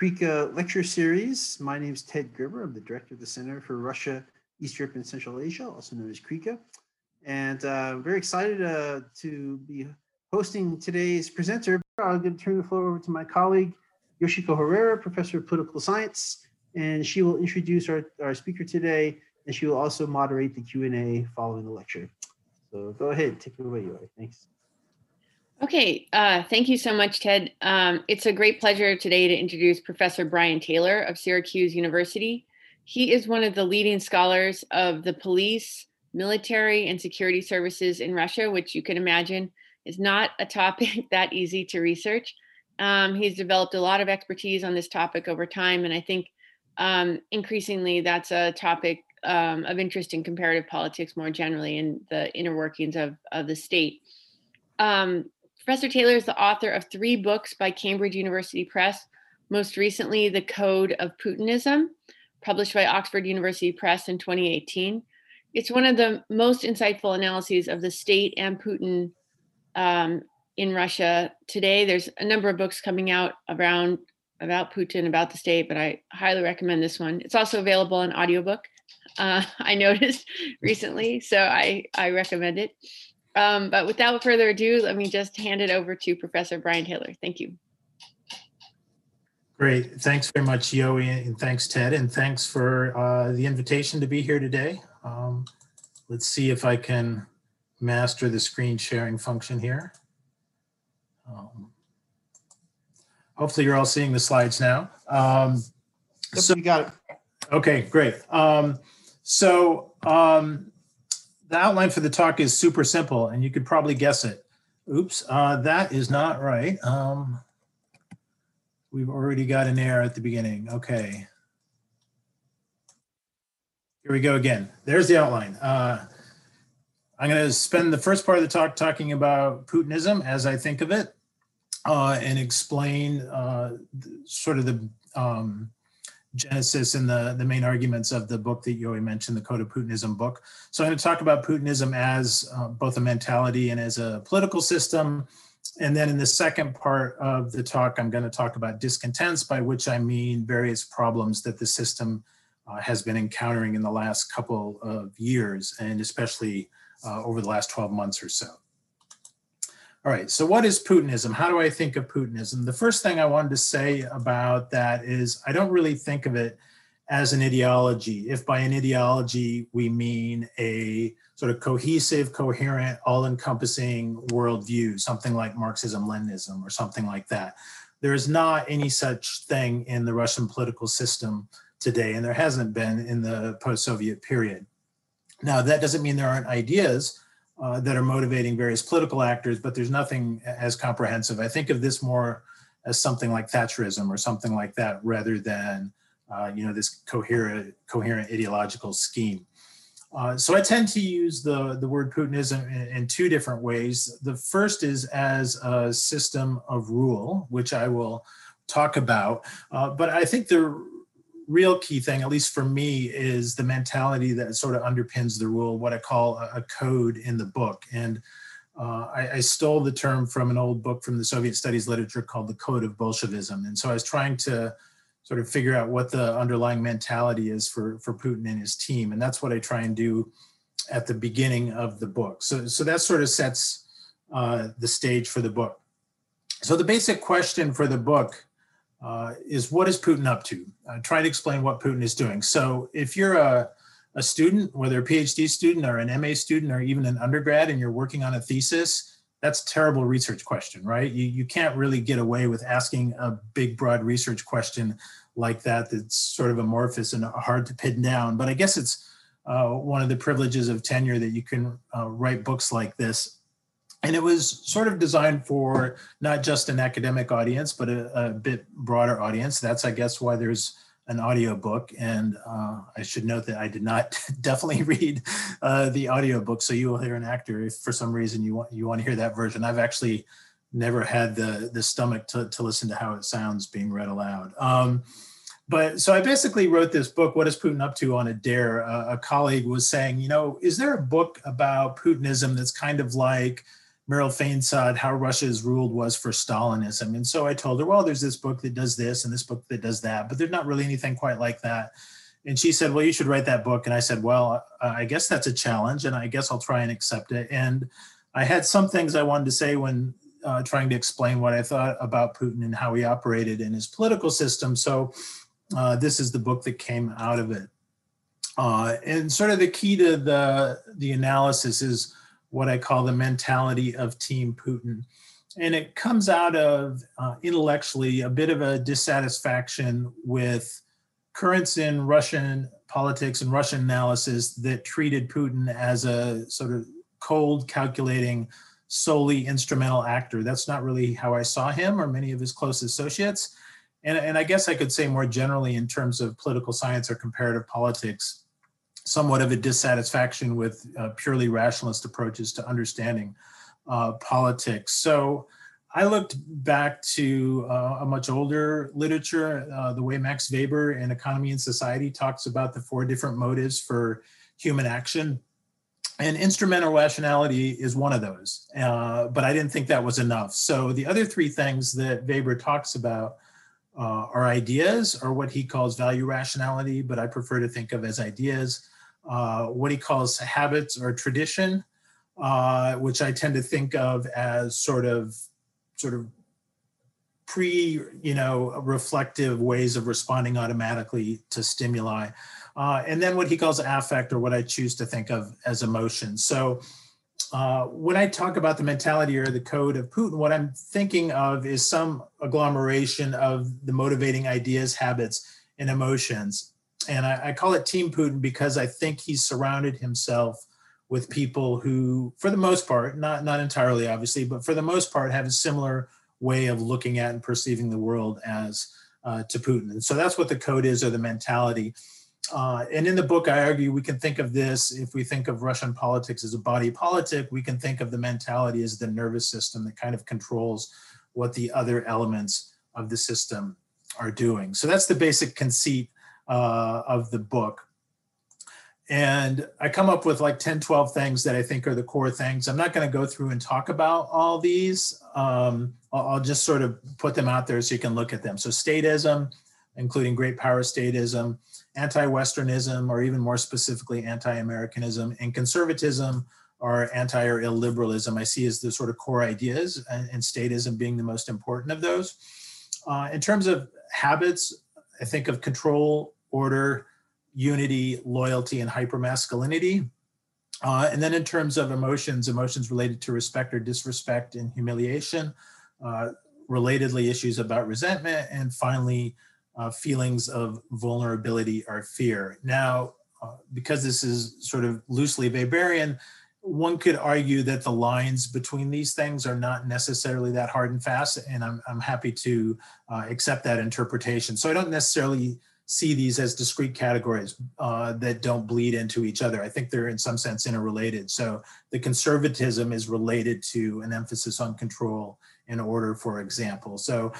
CREECA lecture series. My name is Ted Gerber. I'm the director of the Center for Russia, East Europe, and Central Asia, also known as CREECA. And uh, I'm very excited uh, to be hosting today's presenter. I'm going to turn the floor over to my colleague, Yoshiko Herrera, professor of political science, and she will introduce our, our speaker today, and she will also moderate the Q&A following the lecture. So go ahead, take it away, Yoi. Thanks. Okay, uh, thank you so much, Ted. Um, it's a great pleasure today to introduce Professor Brian Taylor of Syracuse University. He is one of the leading scholars of the police, military, and security services in Russia, which you can imagine is not a topic that easy to research. Um, he's developed a lot of expertise on this topic over time, and I think um, increasingly that's a topic um, of interest in comparative politics more generally and the inner workings of, of the state. Professor Taylor is the author of three books by Cambridge University Press, most recently, The Code of Putinism, published by Oxford University Press in 2018. It's one of the most insightful analyses of the state and Putin um, in Russia today. There's a number of books coming out around about Putin, about the state, but I highly recommend this one. It's also available in audiobook. Uh, I noticed recently, so I, I recommend it. Um, but without further ado, let me just hand it over to Professor Brian Taylor. Thank you. Great. Thanks very much, Yoi, and thanks, Ted, and thanks for uh, the invitation to be here today. Um, let's see if I can master the screen sharing function here. Um, hopefully you're all seeing the slides now. Um, so, you got it. Okay, great. Um, so um, the outline for the talk is super simple and you could probably guess it. Oops, uh, that is not right. Um, we've already got an error at the beginning. Okay. Here we go again. There's the outline. Uh, I'm going to spend the first part of the talk talking about Putinism as I think of it uh, and explain uh, sort of the um, genesis and the, the main arguments of the book that Yoi mentioned, the Code of Putinism book. So I'm going to talk about Putinism as uh, both a mentality and as a political system. And then in the second part of the talk, I'm going to talk about discontents, by which I mean various problems that the system uh, has been encountering in the last couple of years, and especially uh, over the last 12 months or so. All right, so what is Putinism? How do I think of Putinism? The first thing I wanted to say about that is I don't really think of it as an ideology. If by an ideology we mean a sort of cohesive, coherent, all encompassing worldview, something like Marxism, Leninism, or something like that. There is not any such thing in the Russian political system today, and there hasn't been in the post Soviet period. Now, that doesn't mean there aren't ideas uh, that are motivating various political actors, but there's nothing as comprehensive. I think of this more as something like Thatcherism or something like that, rather than uh, you know this coherent, coherent ideological scheme. Uh, so I tend to use the, the word Putinism in, in, two different ways. The first is as a system of rule, which I will talk about. Uh, but I think the real key thing, at least for me, is the mentality that sort of underpins the rule, what I call a, code in the book. And uh, I, I, stole the term from an old book from the Soviet studies literature called The Code of Bolshevism. And so I was trying to sort of figure out what the underlying mentality is for, for Putin and his team. And that's what I try and do at the beginning of the book. So, so that sort of sets uh, the stage for the book. So the basic question for the book uh, is what is Putin up to? Uh, try to explain what Putin is doing. So if you're a, a student, whether a PhD student or an MA student or even an undergrad and you're working on a thesis, that's a terrible research question, right? You, you can't really get away with asking a big, broad research question like that that's sort of amorphous and hard to pin down. But I guess it's uh, one of the privileges of tenure that you can uh, write books like this and it was sort of designed for not just an academic audience, but a, a bit broader audience. That's, I guess, why there's an audio book. And uh, I should note that I did not definitely read uh, the audio book. So you will hear an actor if for some reason you want you want to hear that version. I've actually never had the the stomach to, to listen to how it sounds being read aloud. Um, but so I basically wrote this book, What is Putin Up to on a Dare? Uh, a colleague was saying, you know, is there a book about Putinism that's kind of like Merle Fainsod, How Russia is Ruled was for Stalinism? And so I told her, well, there's this book that does this and this book that does that, but there's not really anything quite like that. And she said, well, you should write that book. And I said, well, I guess that's a challenge and I guess I'll try and accept it. And I had some things I wanted to say when uh, trying to explain what I thought about Putin and how he operated in his political system. So uh, this is the book that came out of it. Uh, and sort of the key to the, the analysis is what I call the mentality of Team Putin. And it comes out of uh, intellectually a bit of a dissatisfaction with currents in Russian politics and Russian analysis that treated Putin as a sort of cold, calculating, solely instrumental actor. That's not really how I saw him or many of his close associates and, and I guess I could say more generally in terms of political science or comparative politics, somewhat of a dissatisfaction with uh, purely rationalist approaches to understanding uh, politics. So I looked back to uh, a much older literature, uh, the way Max Weber in Economy and Society talks about the four different motives for human action. And instrumental rationality is one of those, uh, but I didn't think that was enough. So the other three things that Weber talks about uh, are ideas or what he calls value rationality, but I prefer to think of as ideas. Uh, what he calls habits or tradition, uh, which I tend to think of as sort of sort of pre, you know, reflective ways of responding automatically to stimuli. Uh, and then what he calls affect or what I choose to think of as emotion. So uh, when I talk about the mentality or the code of Putin, what I'm thinking of is some agglomeration of the motivating ideas, habits, and emotions. And I, I call it Team Putin because I think he's surrounded himself with people who, for the most part, not not entirely obviously, but for the most part, have a similar way of looking at and perceiving the world as uh, to Putin. And so that's what the code is or the mentality. Uh, and in the book, I argue we can think of this, if we think of Russian politics as a body politic, we can think of the mentality as the nervous system that kind of controls what the other elements of the system are doing. So that's the basic conceit uh, of the book. And I come up with like 10, 12 things that I think are the core things. I'm not going to go through and talk about all these. Um, I'll, just sort of put them out there so you can look at them. So statism, including great power statism, anti-Westernism, or even more specifically, anti-Americanism, and conservatism or anti or illiberalism I see as the sort of core ideas, and, and statism being the most important of those. Uh, in terms of habits, I think of control, order, unity, loyalty, and hypermasculinity. Uh, and then in terms of emotions, emotions related to respect or disrespect and humiliation, uh, relatedly issues about resentment, and finally, uh, feelings of vulnerability or fear. Now, uh, because this is sort of loosely Weberian, one could argue that the lines between these things are not necessarily that hard and fast, and I'm, I'm happy to uh, accept that interpretation. So I don't necessarily see these as discrete categories uh, that don't bleed into each other. I think they're in some sense interrelated. So the conservatism is related to an emphasis on control and order, for example. So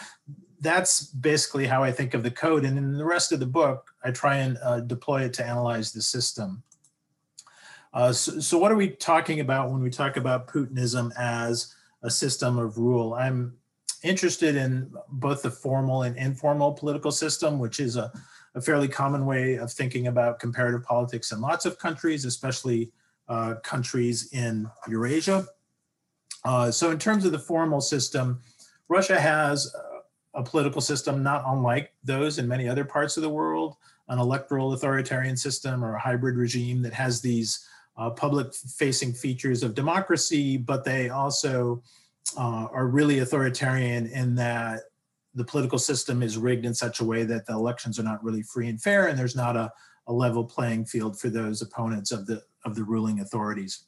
that's basically how I think of the code. And in the rest of the book, I try and uh, deploy it to analyze the system. Uh, so, so, what are we talking about when we talk about Putinism as a system of rule? I'm interested in both the formal and informal political system, which is a, a fairly common way of thinking about comparative politics in lots of countries, especially uh, countries in Eurasia. Uh, so in terms of the formal system, Russia has a political system not unlike those in many other parts of the world, an electoral authoritarian system or a hybrid regime that has these uh, public facing features of democracy, but they also uh, are really authoritarian in that the political system is rigged in such a way that the elections are not really free and fair and there's not a, a level playing field for those opponents of the of the ruling authorities.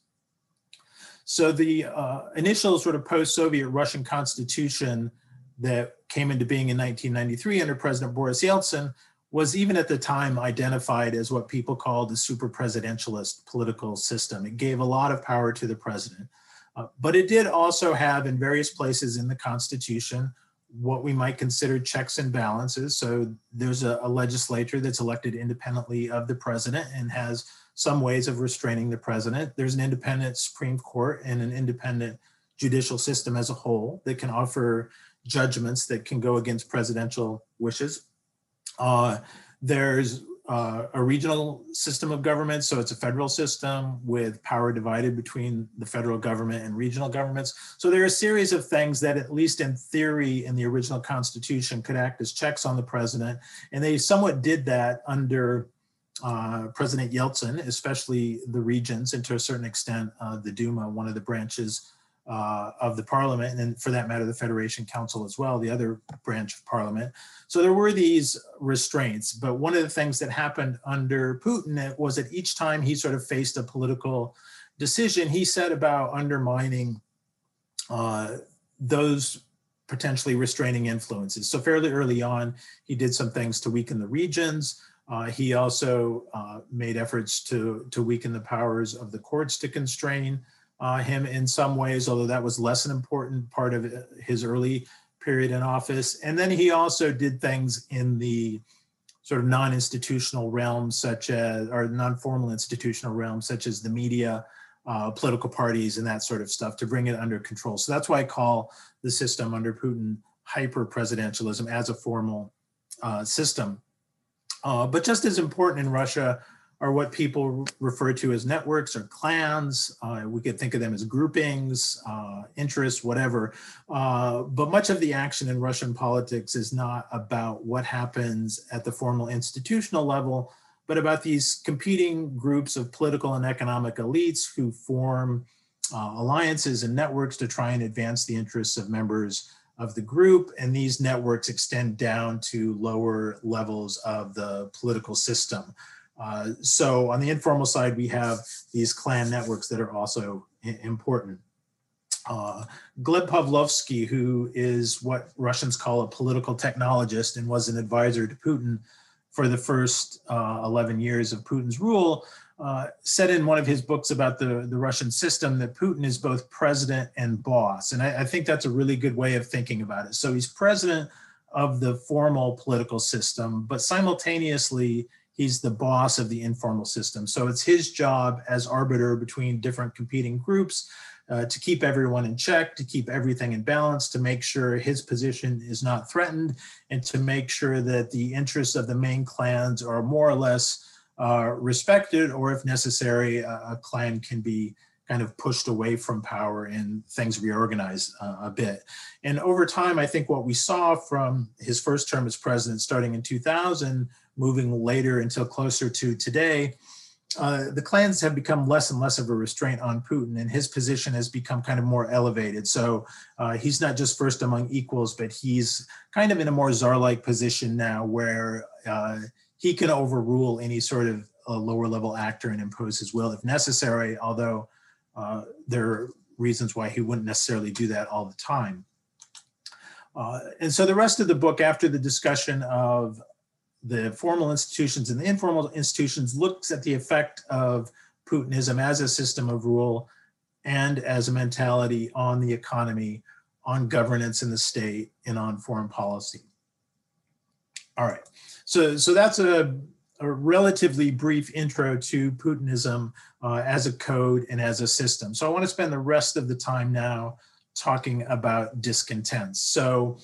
So the uh, initial sort of post-Soviet Russian constitution that came into being in 1993 under President Boris Yeltsin was even at the time identified as what people called a super presidentialist political system. It gave a lot of power to the president. Uh, but it did also have in various places in the Constitution what we might consider checks and balances. So there's a, a, legislature that's elected independently of the president and has some ways of restraining the president. There's an independent Supreme Court and an independent judicial system as a whole that can offer judgments that can go against presidential wishes. Uh, there's uh, a regional system of government. So it's a federal system with power divided between the federal government and regional governments. So there are a series of things that, at least in theory, in the original Constitution, could act as checks on the president. And they somewhat did that under uh, President Yeltsin, especially the regions, and to a certain extent, uh, the Duma, one of the branches uh, of the parliament, and for that matter, the Federation Council as well, the other branch of parliament. So there were these restraints. But one of the things that happened under Putin was that each time he sort of faced a political decision, he set about undermining uh, those potentially restraining influences. So fairly early on, he did some things to weaken the regions. Uh, he also uh, made efforts to, to weaken the powers of the courts to constrain uh, him in some ways, although that was less an important part of his early period in office. And then he also did things in the sort of non-institutional realm, such as, or non-formal institutional realm, such as the media, uh, political parties, and that sort of stuff to bring it under control. So that's why I call the system under Putin hyper-presidentialism as a formal uh, system. Uh, but just as important in Russia are what people refer to as networks or clans. Uh, we could think of them as groupings, uh, interests, whatever. Uh, but much of the action in Russian politics is not about what happens at the formal institutional level, but about these competing groups of political and economic elites who form uh, alliances and networks to try and advance the interests of members of the group. And these networks extend down to lower levels of the political system. Uh, so on the informal side, we have these clan networks that are also important. Uh, Gleb Pavlovsky, who is what Russians call a political technologist and was an advisor to Putin for the first uh, 11 years of Putin's rule, uh, said in one of his books about the, the Russian system that Putin is both president and boss. And I, I think that's a really good way of thinking about it. So he's president of the formal political system, but simultaneously, he's the boss of the informal system. So it's his job as arbiter between different competing groups uh, to keep everyone in check, to keep everything in balance, to make sure his position is not threatened, and to make sure that the interests of the main clans are more or less uh, respected, or if necessary, a, a, clan can be kind of pushed away from power and things reorganized uh, a bit. And over time, I think what we saw from his first term as president starting in 2000 moving later until closer to today, uh, the clans have become less and less of a restraint on Putin, and his position has become kind of more elevated. So uh, he's not just first among equals, but he's kind of in a more czar-like position now, where uh, he can overrule any sort of lower level actor and impose his will if necessary. Although uh, there are reasons why he wouldn't necessarily do that all the time. Uh, and so the rest of the book, after the discussion of the formal institutions and the informal institutions looks at the effect of Putinism as a system of rule and as a mentality on the economy, on governance in the state, and on foreign policy. All right, so, so that's a, a relatively brief intro to Putinism uh, as a code and as a system. So I want to spend the rest of the time now talking about discontents. So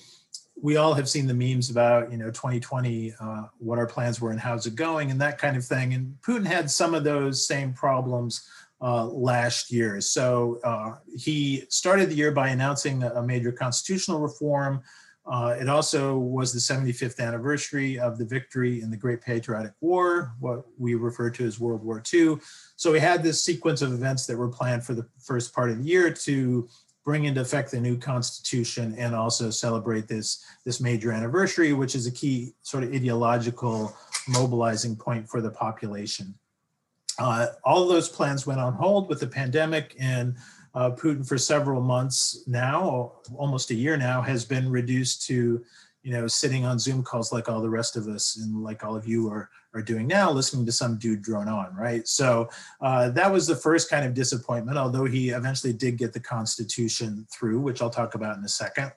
we all have seen the memes about you know 2020 uh, what our plans were and how's it going and that kind of thing and putin had some of those same problems uh, last year so uh, he started the year by announcing a major constitutional reform uh, it also was the 75th anniversary of the victory in the Great Patriotic War, what we refer to as World War II. So we had this sequence of events that were planned for the first part of the year to bring into effect the new constitution and also celebrate this this major anniversary which is a key sort of ideological mobilizing point for the population uh, all those plans went on hold with the pandemic and uh, Putin for several months now, almost a year now, has been reduced to, you know, sitting on Zoom calls like all the rest of us and like all of you are are doing now, listening to some dude drone on, right? So uh, that was the first kind of disappointment, although he eventually did get the Constitution through, which I'll talk about in a second.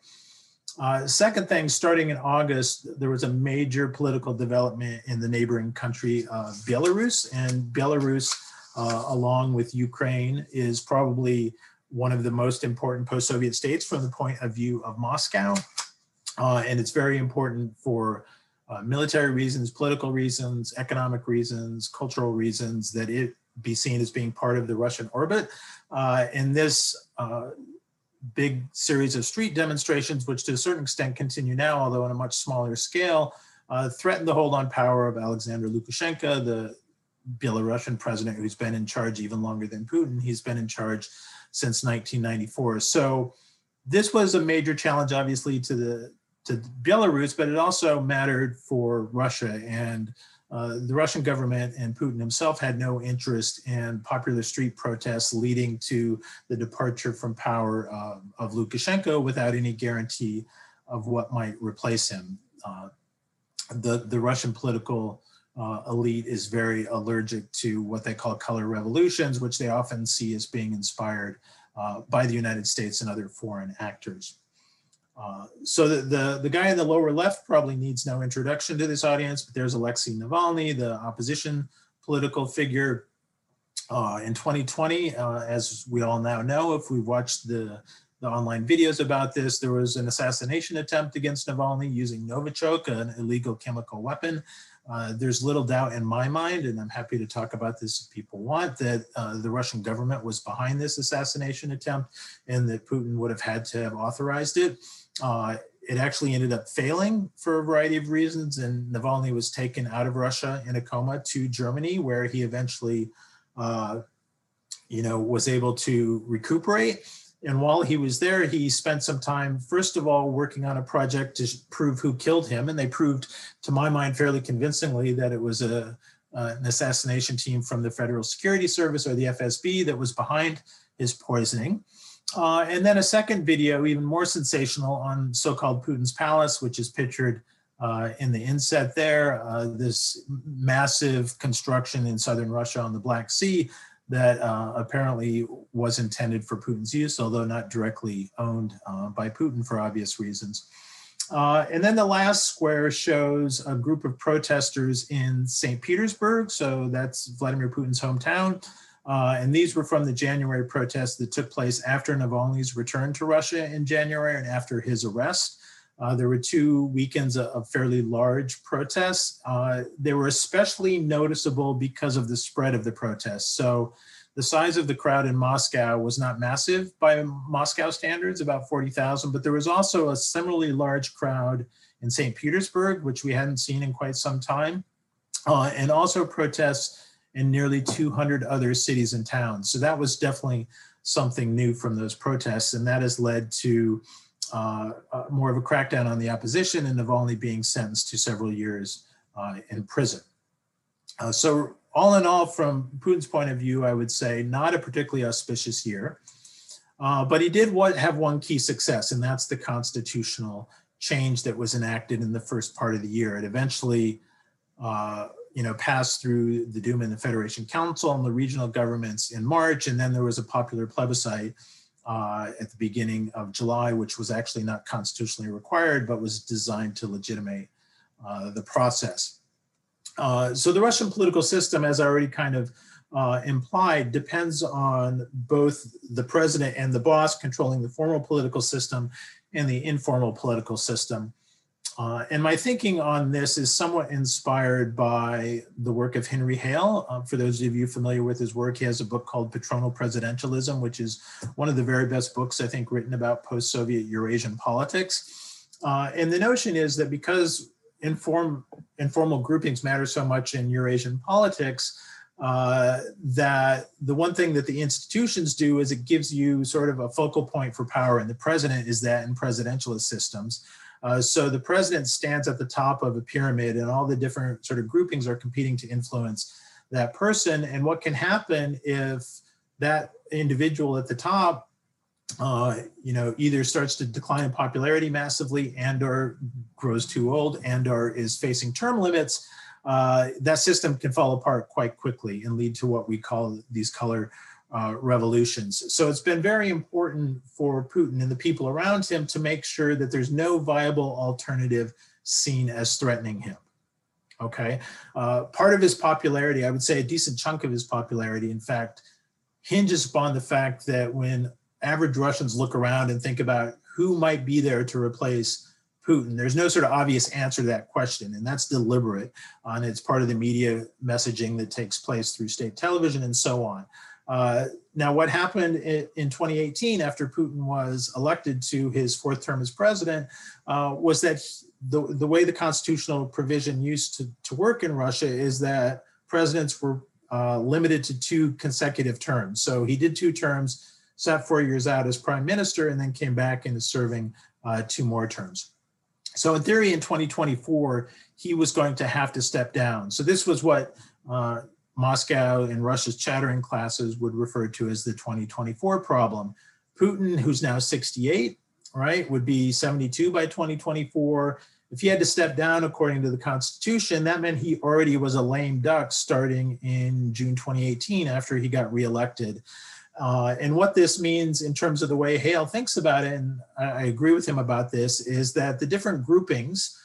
Uh, second thing, starting in August, there was a major political development in the neighboring country, Belarus. And Belarus, uh, along with Ukraine, is probably one of the most important post Soviet states from the point of view of Moscow. Uh, and it's very important for uh, military reasons, political reasons, economic reasons, cultural reasons that it be seen as being part of the Russian orbit. Uh, and this uh, big series of street demonstrations, which to a certain extent continue now, although on a much smaller scale, uh, threatened the hold on power of Alexander Lukashenko, the Belarusian president who's been in charge even longer than Putin. He's been in charge since 1994. So this was a major challenge, obviously, to the to Belarus, but it also mattered for Russia. And uh, the Russian government and Putin himself had no interest in popular street protests leading to the departure from power uh, of Lukashenko without any guarantee of what might replace him. Uh, the, the Russian political uh, elite is very allergic to what they call color revolutions, which they often see as being inspired uh, by the United States and other foreign actors. Uh, so the, the, the guy in the lower left probably needs no introduction to this audience, but there's Alexei Navalny, the opposition political figure. Uh, in 2020, uh, as we all now know, if we watched the, the online videos about this, there was an assassination attempt against Navalny using Novichok, an illegal chemical weapon. Uh, there's little doubt in my mind, and I'm happy to talk about this if people want, that uh, the Russian government was behind this assassination attempt and that Putin would have had to have authorized it. Uh, it actually ended up failing for a variety of reasons, and Navalny was taken out of Russia in a coma to Germany, where he eventually, uh, you know, was able to recuperate. And while he was there, he spent some time, first of all, working on a project to prove who killed him. And they proved, to my mind, fairly convincingly that it was a, uh, an assassination team from the Federal Security Service or the FSB that was behind his poisoning. Uh, and then a second video, even more sensational, on so-called Putin's Palace, which is pictured uh, in the inset there. Uh, this massive construction in southern Russia on the Black Sea that uh, apparently was intended for Putin's use, although not directly owned uh, by Putin for obvious reasons. Uh, and then the last square shows a group of protesters in St. Petersburg. So that's Vladimir Putin's hometown. Uh, and these were from the January protests that took place after Navalny's return to Russia in January and after his arrest. Uh, there were two weekends of fairly large protests. Uh, they were especially noticeable because of the spread of the protests. So the size of the crowd in Moscow was not massive by Moscow standards, about 40,000, but there was also a similarly large crowd in St. Petersburg, which we hadn't seen in quite some time, uh, and also protests in nearly 200 other cities and towns. So that was definitely something new from those protests, and that has led to uh, uh, more of a crackdown on the opposition and Navalny being sentenced to several years uh, in prison. Uh, so all in all, from Putin's point of view, I would say not a particularly auspicious year, but he did what, have one key success, and that's the constitutional change that was enacted in the first part of the year. It eventually you know, passed through the Duma and the Federation Council and the regional governments in March. And then there was a popular plebiscite uh, at the beginning of July, which was actually not constitutionally required, but was designed to legitimate uh, the process. Uh, so the Russian political system, as I already kind of uh, implied, depends on both the president and the boss controlling the formal political system and the informal political system. Uh, and my thinking on this is somewhat inspired by the work of Henry Hale. Uh, for those of you familiar with his work, he has a book called Patronal Presidentialism, which is one of the very best books, I think, written about post Soviet Eurasian politics. Uh, and the notion is that because inform, informal groupings matter so much in Eurasian politics, uh, that the one thing that the institutions do is it gives you sort of a focal point for power, and the president is that in presidentialist systems. Uh, so the president stands at the top of a pyramid and all the different sort of groupings are competing to influence that person. And what can happen if that individual at the top uh, you know, either starts to decline in popularity massively and or grows too old and or is facing term limits, uh, that system can fall apart quite quickly and lead to what we call these color uh, revolutions. So it's been very important for Putin and the people around him to make sure that there's no viable alternative seen as threatening him. Okay, uh, part of his popularity, I would say a decent chunk of his popularity, in fact, hinges upon the fact that when average Russians look around and think about who might be there to replace Putin, there's no sort of obvious answer to that question, and that's deliberate. And it's part of the media messaging that takes place through state television and so on. Uh, now, what happened in 2018 after Putin was elected to his fourth term as president uh, was that the, the way the constitutional provision used to, to work in Russia is that presidents were uh, limited to two consecutive terms. So he did two terms sat four years out as prime minister, and then came back into serving uh, two more terms. So in theory, in 2024, he was going to have to step down. So this was what uh, Moscow and Russia's chattering classes would refer to as the 2024 problem. Putin, who's now 68, right, would be 72 by 2024. If he had to step down according to the Constitution, that meant he already was a lame duck starting in June 2018 after he got reelected. Uh, and what this means in terms of the way Hale thinks about it, and I agree with him about this, is that the different groupings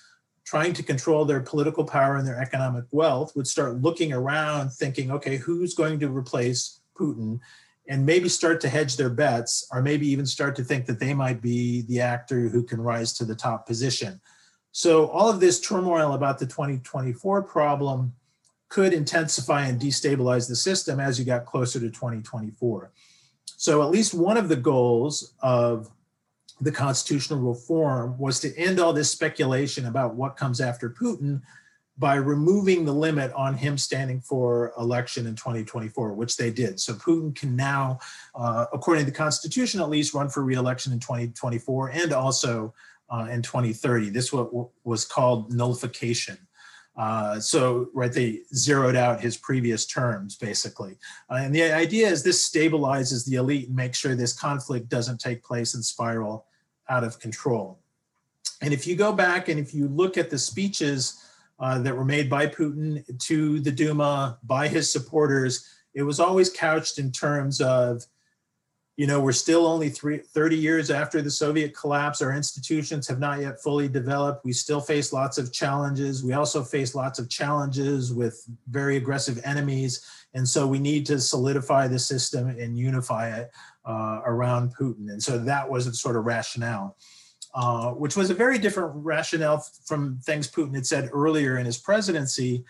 trying to control their political power and their economic wealth would start looking around thinking, okay, who's going to replace Putin? And maybe start to hedge their bets, or maybe even start to think that they might be the actor who can rise to the top position. So, all of this turmoil about the 2024 problem could intensify and destabilize the system as you got closer to 2024. So, at least one of the goals of the constitutional reform was to end all this speculation about what comes after Putin by removing the limit on him standing for election in 2024, which they did. So Putin can now, uh, according to the Constitution at least, run for reelection in 2024 and also uh, in 2030. This what was called nullification. Uh, so, right, they zeroed out his previous terms, basically. Uh, and the idea is this stabilizes the elite and makes sure this conflict doesn't take place and spiral out of control. And if you go back and if you look at the speeches uh, that were made by Putin to the Duma, by his supporters, it was always couched in terms of you know, we're still only three, 30 years after the Soviet collapse. Our institutions have not yet fully developed. We still face lots of challenges. We also face lots of challenges with very aggressive enemies. And so we need to solidify the system and unify it uh, around Putin. And so that was the sort of rationale. Uh, which was a very different rationale from things Putin had said earlier in his presidency,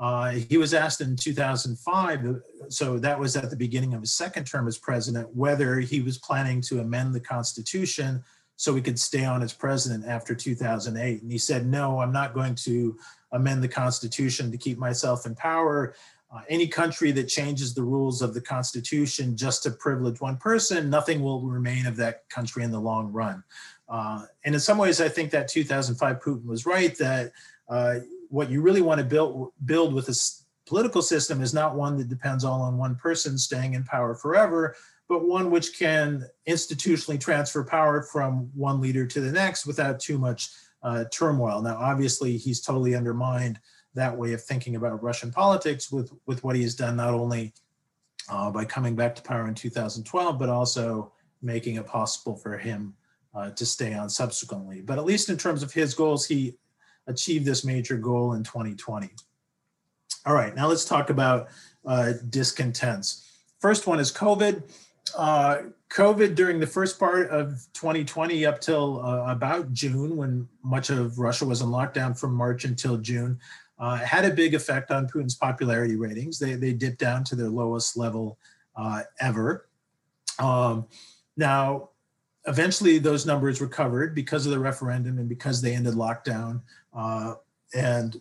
uh, he was asked in 2005, so that was at the beginning of his second term as president, whether he was planning to amend the Constitution so he could stay on as president after 2008. And he said, No, I'm not going to amend the Constitution to keep myself in power. Uh, any country that changes the rules of the Constitution just to privilege one person, nothing will remain of that country in the long run. Uh, and in some ways, I think that 2005 Putin was right that uh, what you really want to build build with a political system is not one that depends all on one person staying in power forever, but one which can institutionally transfer power from one leader to the next without too much uh, turmoil. Now, obviously, he's totally undermined that way of thinking about Russian politics with with what he has done, not only uh, by coming back to power in 2012, but also making it possible for him uh, to stay on subsequently. But at least in terms of his goals, he achieve this major goal in 2020. All right, now let's talk about uh, discontents. First one is COVID. Uh, COVID during the first part of 2020 up till uh, about June, when much of Russia was in lockdown from March until June, uh, had a big effect on Putin's popularity ratings. They, they dipped down to their lowest level uh, ever. Um, now, eventually those numbers recovered because of the referendum and because they ended lockdown uh, and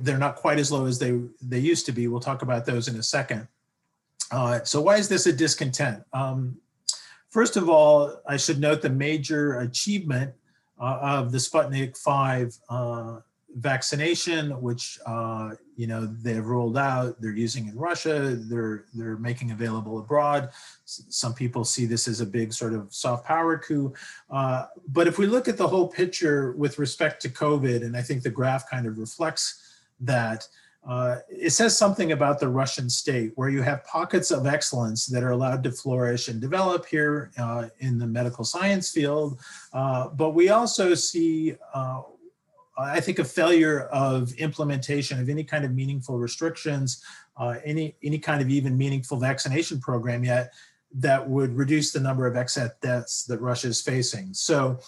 they're not quite as low as they they used to be. We'll talk about those in a second. Uh, so why is this a discontent? Um, first of all i should note the major achievement uh, of the sputnik 5 uh, vaccination, which uh, you know they've rolled out, they're using in Russia, they're they're making available abroad. some people see this as a big sort of soft power coup. Uh, but if we look at the whole picture with respect to COVID, and I think the graph kind of reflects that. Uh, it says something about the Russian state where you have pockets of excellence that are allowed to flourish and develop here uh, in the medical science field. Uh, but we also see uh, I think a failure of implementation of any kind of meaningful restrictions, uh, any any kind of even meaningful vaccination program yet that would reduce the number of excess deaths that Russia is facing. So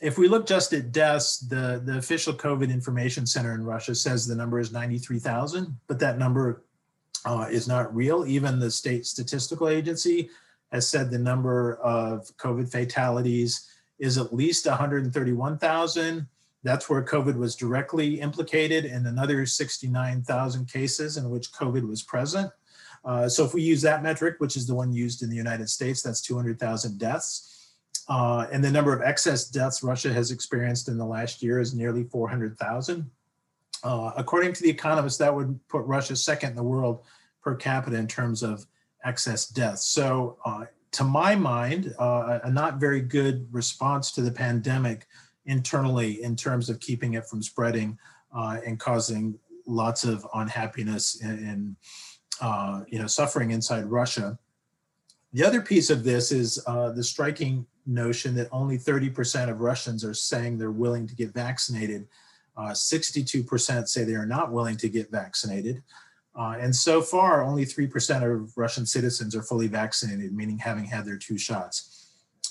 if we look just at deaths, the, the official COVID information center in Russia says the number is 93,000, but that number uh, is not real. Even the state statistical agency has said the number of COVID fatalities is at least 131,000 that's where COVID was directly implicated in another 69,000 cases in which COVID was present. Uh, so if we use that metric, which is the one used in the United States, that's 200,000 deaths. Uh, and the number of excess deaths Russia has experienced in the last year is nearly 400,000. Uh, according to The Economist, that would put Russia second in the world per capita in terms of excess deaths. So uh, to my mind, uh, a not very good response to the pandemic internally in terms of keeping it from spreading uh, and causing lots of unhappiness and, and uh, you know suffering inside Russia. The other piece of this is uh, the striking notion that only 30% of Russians are saying they're willing to get vaccinated. 62% uh, say they are not willing to get vaccinated. Uh, and so far, only 3% of Russian citizens are fully vaccinated, meaning having had their two shots.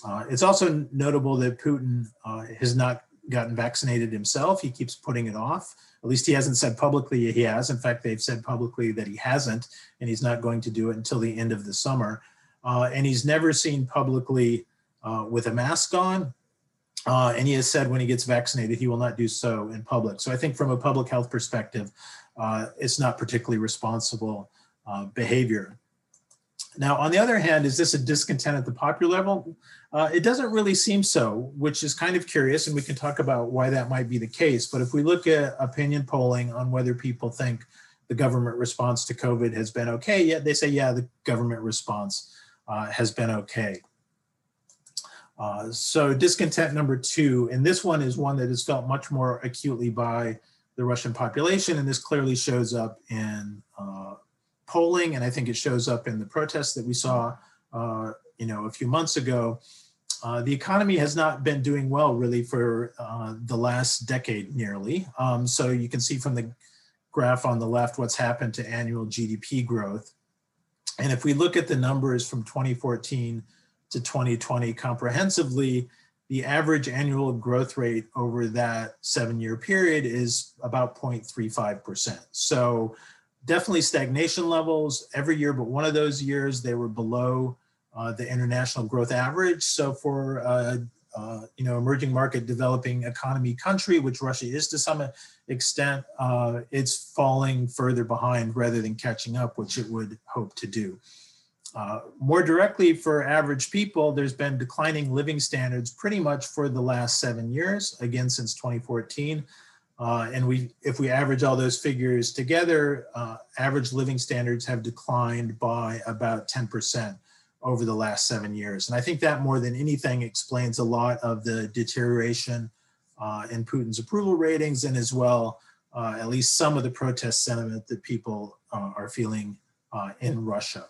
Uh, it's also notable that Putin uh, has not gotten vaccinated himself. He keeps putting it off. At least he hasn't said publicly he has. In fact, they've said publicly that he hasn't, and he's not going to do it until the end of the summer. Uh, and he's never seen publicly uh, with a mask on. Uh, and he has said when he gets vaccinated, he will not do so in public. So I think from a public health perspective, uh, it's not particularly responsible behavior. Now, on the other hand, is this a discontent at the popular level? Uh, it doesn't really seem so, which is kind of curious, and we can talk about why that might be the case. But if we look at opinion polling on whether people think the government response to COVID has been okay, yeah, they say, yeah, the government response uh, has been okay. Uh, so discontent number two, and this one is one that is felt much more acutely by the Russian population, and this clearly shows up in uh, polling, and I think it shows up in the protests that we saw, uh, you know, a few months ago. Uh, the economy has not been doing well really for uh, the last decade nearly. Um, so you can see from the graph on the left what's happened to annual GDP growth. And if we look at the numbers from 2014 to 2020 comprehensively, the average annual growth rate over that seven year period is about 0.35%. So definitely stagnation levels every year, but one of those years they were below uh, the international growth average. So for uh, uh, you know emerging market developing economy country, which Russia is to some extent, uh, it's falling further behind rather than catching up, which it would hope to do. Uh, more directly for average people, there's been declining living standards pretty much for the last seven years, again since 2014. Uh, and we, if we average all those figures together, uh, average living standards have declined by about 10% over the last seven years. And I think that more than anything explains a lot of the deterioration uh, in Putin's approval ratings and as well, uh, at least some of the protest sentiment that people uh, are feeling uh, in Russia.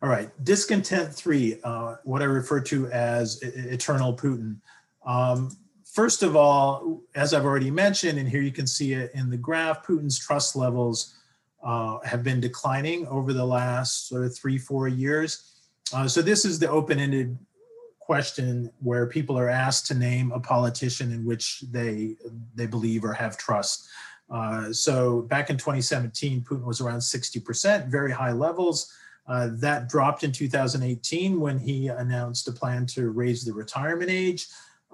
All right, discontent three, uh, what I refer to as eternal Putin. Um, first of all, as I've already mentioned, and here you can see it in the graph, Putin's trust levels uh, have been declining over the last sort of three, four years. Uh, so this is the open-ended question where people are asked to name a politician in which they they believe or have trust. Uh, so back in 2017, Putin was around 60%, very high levels. Uh, that dropped in 2018 when he announced a plan to raise the retirement age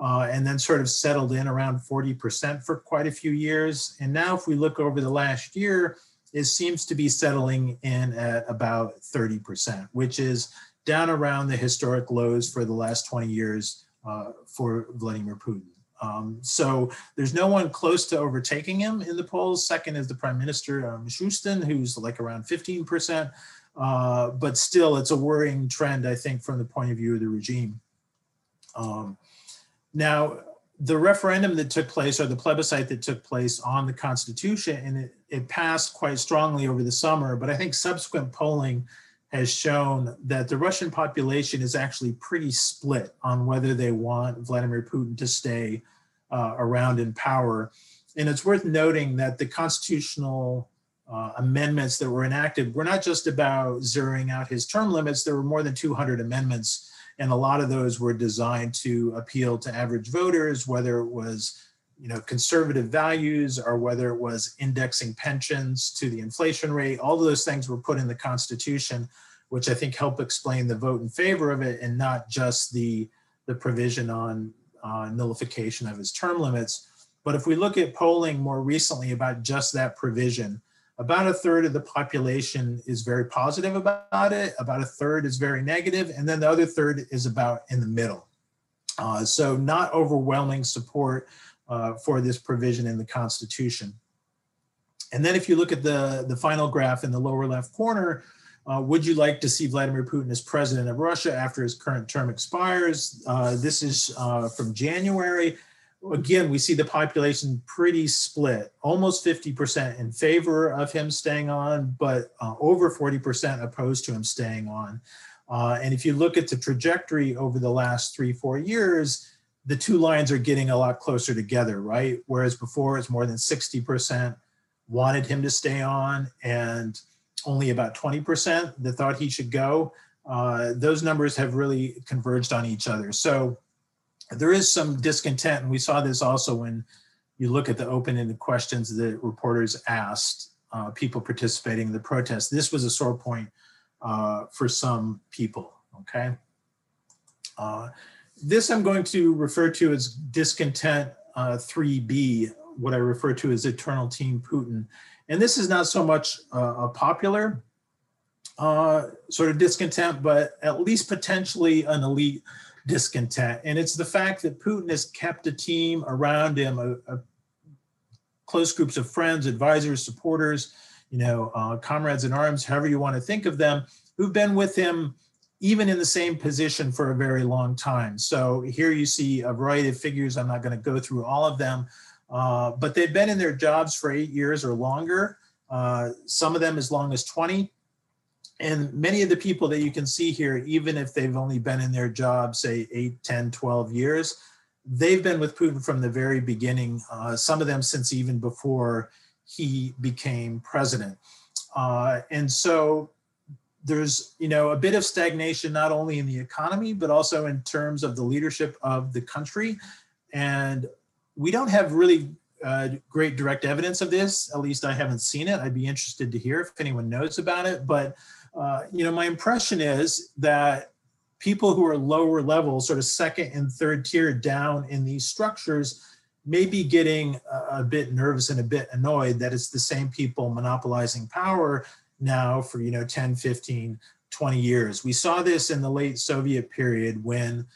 uh, and then sort of settled in around 40% for quite a few years. And now, if we look over the last year, it seems to be settling in at about 30%, which is down around the historic lows for the last 20 years uh, for Vladimir Putin. Um, so there's no one close to overtaking him in the polls. Second is the Prime Minister uh, Mishustin, who's like around 15%. Uh, but still, it's a worrying trend, I think, from the point of view of the regime. Um, now, the referendum that took place, or the plebiscite that took place on the Constitution, and it, it passed quite strongly over the summer, but I think subsequent polling has shown that the Russian population is actually pretty split on whether they want Vladimir Putin to stay uh, around in power. And it's worth noting that the constitutional uh, amendments that were enacted were not just about zeroing out his term limits, there were more than 200 amendments, and a lot of those were designed to appeal to average voters, whether it was you know, conservative values or whether it was indexing pensions to the inflation rate, all of those things were put in the Constitution, which I think help explain the vote in favor of it and not just the, the provision on uh, nullification of his term limits. But if we look at polling more recently about just that provision, about a third of the population is very positive about it, about a third is very negative, and then the other third is about in the middle. Uh, so not overwhelming support uh, for this provision in the Constitution. And then if you look at the, the final graph in the lower left corner, uh, would you like to see Vladimir Putin as president of Russia after his current term expires? Uh, this is uh, from January. Again, we see the population pretty split, almost 50% in favor of him staying on, but uh, over 40% opposed to him staying on. Uh, and if you look at the trajectory over the last three, four years, the two lines are getting a lot closer together, right? Whereas before it's more than 60% wanted him to stay on and only about 20% that thought he should go. Uh, those numbers have really converged on each other. So there is some discontent, and we saw this also when you look at the open-ended questions that reporters asked uh, people participating in the protest. This was a sore point uh, for some people, okay? Uh, this I'm going to refer to as discontent 3B, uh, what I refer to as eternal team Putin. And this is not so much uh, a popular uh, sort of discontent, but at least potentially an elite discontent. And it's the fact that Putin has kept a team around him, a, a close groups of friends, advisors, supporters, you know, uh, comrades in arms, however you want to think of them, who've been with him even in the same position for a very long time. So here you see a variety of figures. I'm not going to go through all of them, uh, but they've been in their jobs for eight years or longer, uh, some of them as long as 20. And many of the people that you can see here, even if they've only been in their job, say 8, 10, 12 years, they've been with Putin from the very beginning, uh, some of them since even before he became president. Uh, and so there's you know a bit of stagnation not only in the economy but also in terms of the leadership of the country and we don't have really uh, great direct evidence of this. At least I haven't seen it. I'd be interested to hear if anyone knows about it. But uh, you know, my impression is that people who are lower level, sort of second and third tier down in these structures, may be getting a, a bit nervous and a bit annoyed that it's the same people monopolizing power now for you know 10, 15, 20 years. We saw this in the late Soviet period when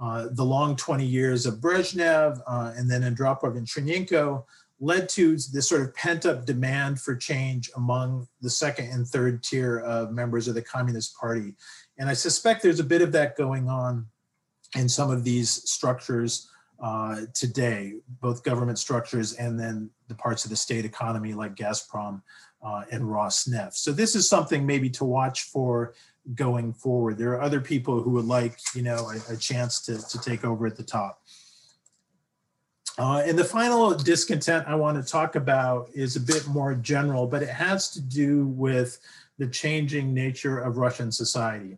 uh, the long 20 years of Brezhnev uh, and then Andropov and Chernenko led to this sort of pent up demand for change among the second and third tier of members of the Communist Party. And I suspect there's a bit of that going on in some of these structures uh, today, both government structures and then the parts of the state economy like Gazprom uh, and Rosneft. So this is something maybe to watch for going forward. There are other people who would like, you know, a, a chance to, to take over at the top. Uh, and the final discontent I want to talk about is a bit more general, but it has to do with the changing nature of Russian society.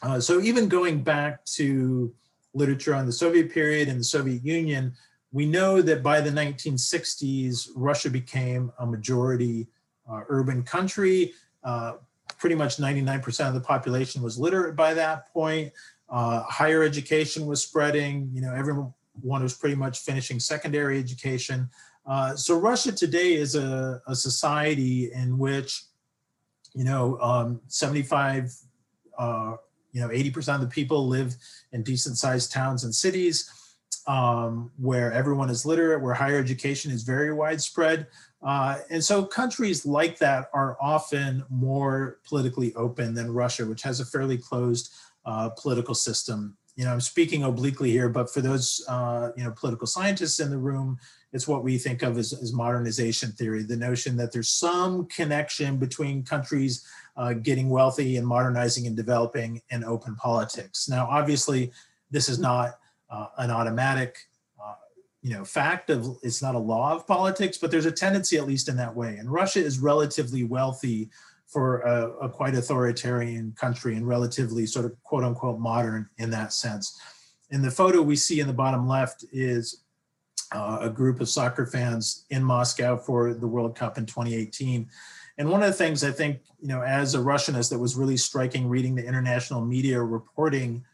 Uh, so even going back to literature on the Soviet period and the Soviet Union, we know that by the 1960s, Russia became a majority uh, urban country. Uh, pretty much 99% of the population was literate by that point. Uh, higher education was spreading. You know, everyone was pretty much finishing secondary education. Uh, so Russia today is a, a, society in which, you know, um, 75 uh, you know, 80% of the people live in decent sized towns and cities um, where everyone is literate, where higher education is very widespread. Uh, and so countries like that are often more politically open than Russia, which has a fairly closed uh, political system. You know, I'm speaking obliquely here, but for those, uh, you know, political scientists in the room, it's what we think of as, as modernization theory, the notion that there's some connection between countries uh, getting wealthy and modernizing and developing and open politics. Now, obviously, this is not uh, an automatic uh, you know fact of it's not a law of politics but there's a tendency at least in that way and russia is relatively wealthy for a, a, quite authoritarian country and relatively sort of quote unquote modern in that sense. In the photo we see in the bottom left is uh, a group of soccer fans in moscow for the world cup in 2018 and one of the things i think you know as a russianist that was really striking reading the international media reporting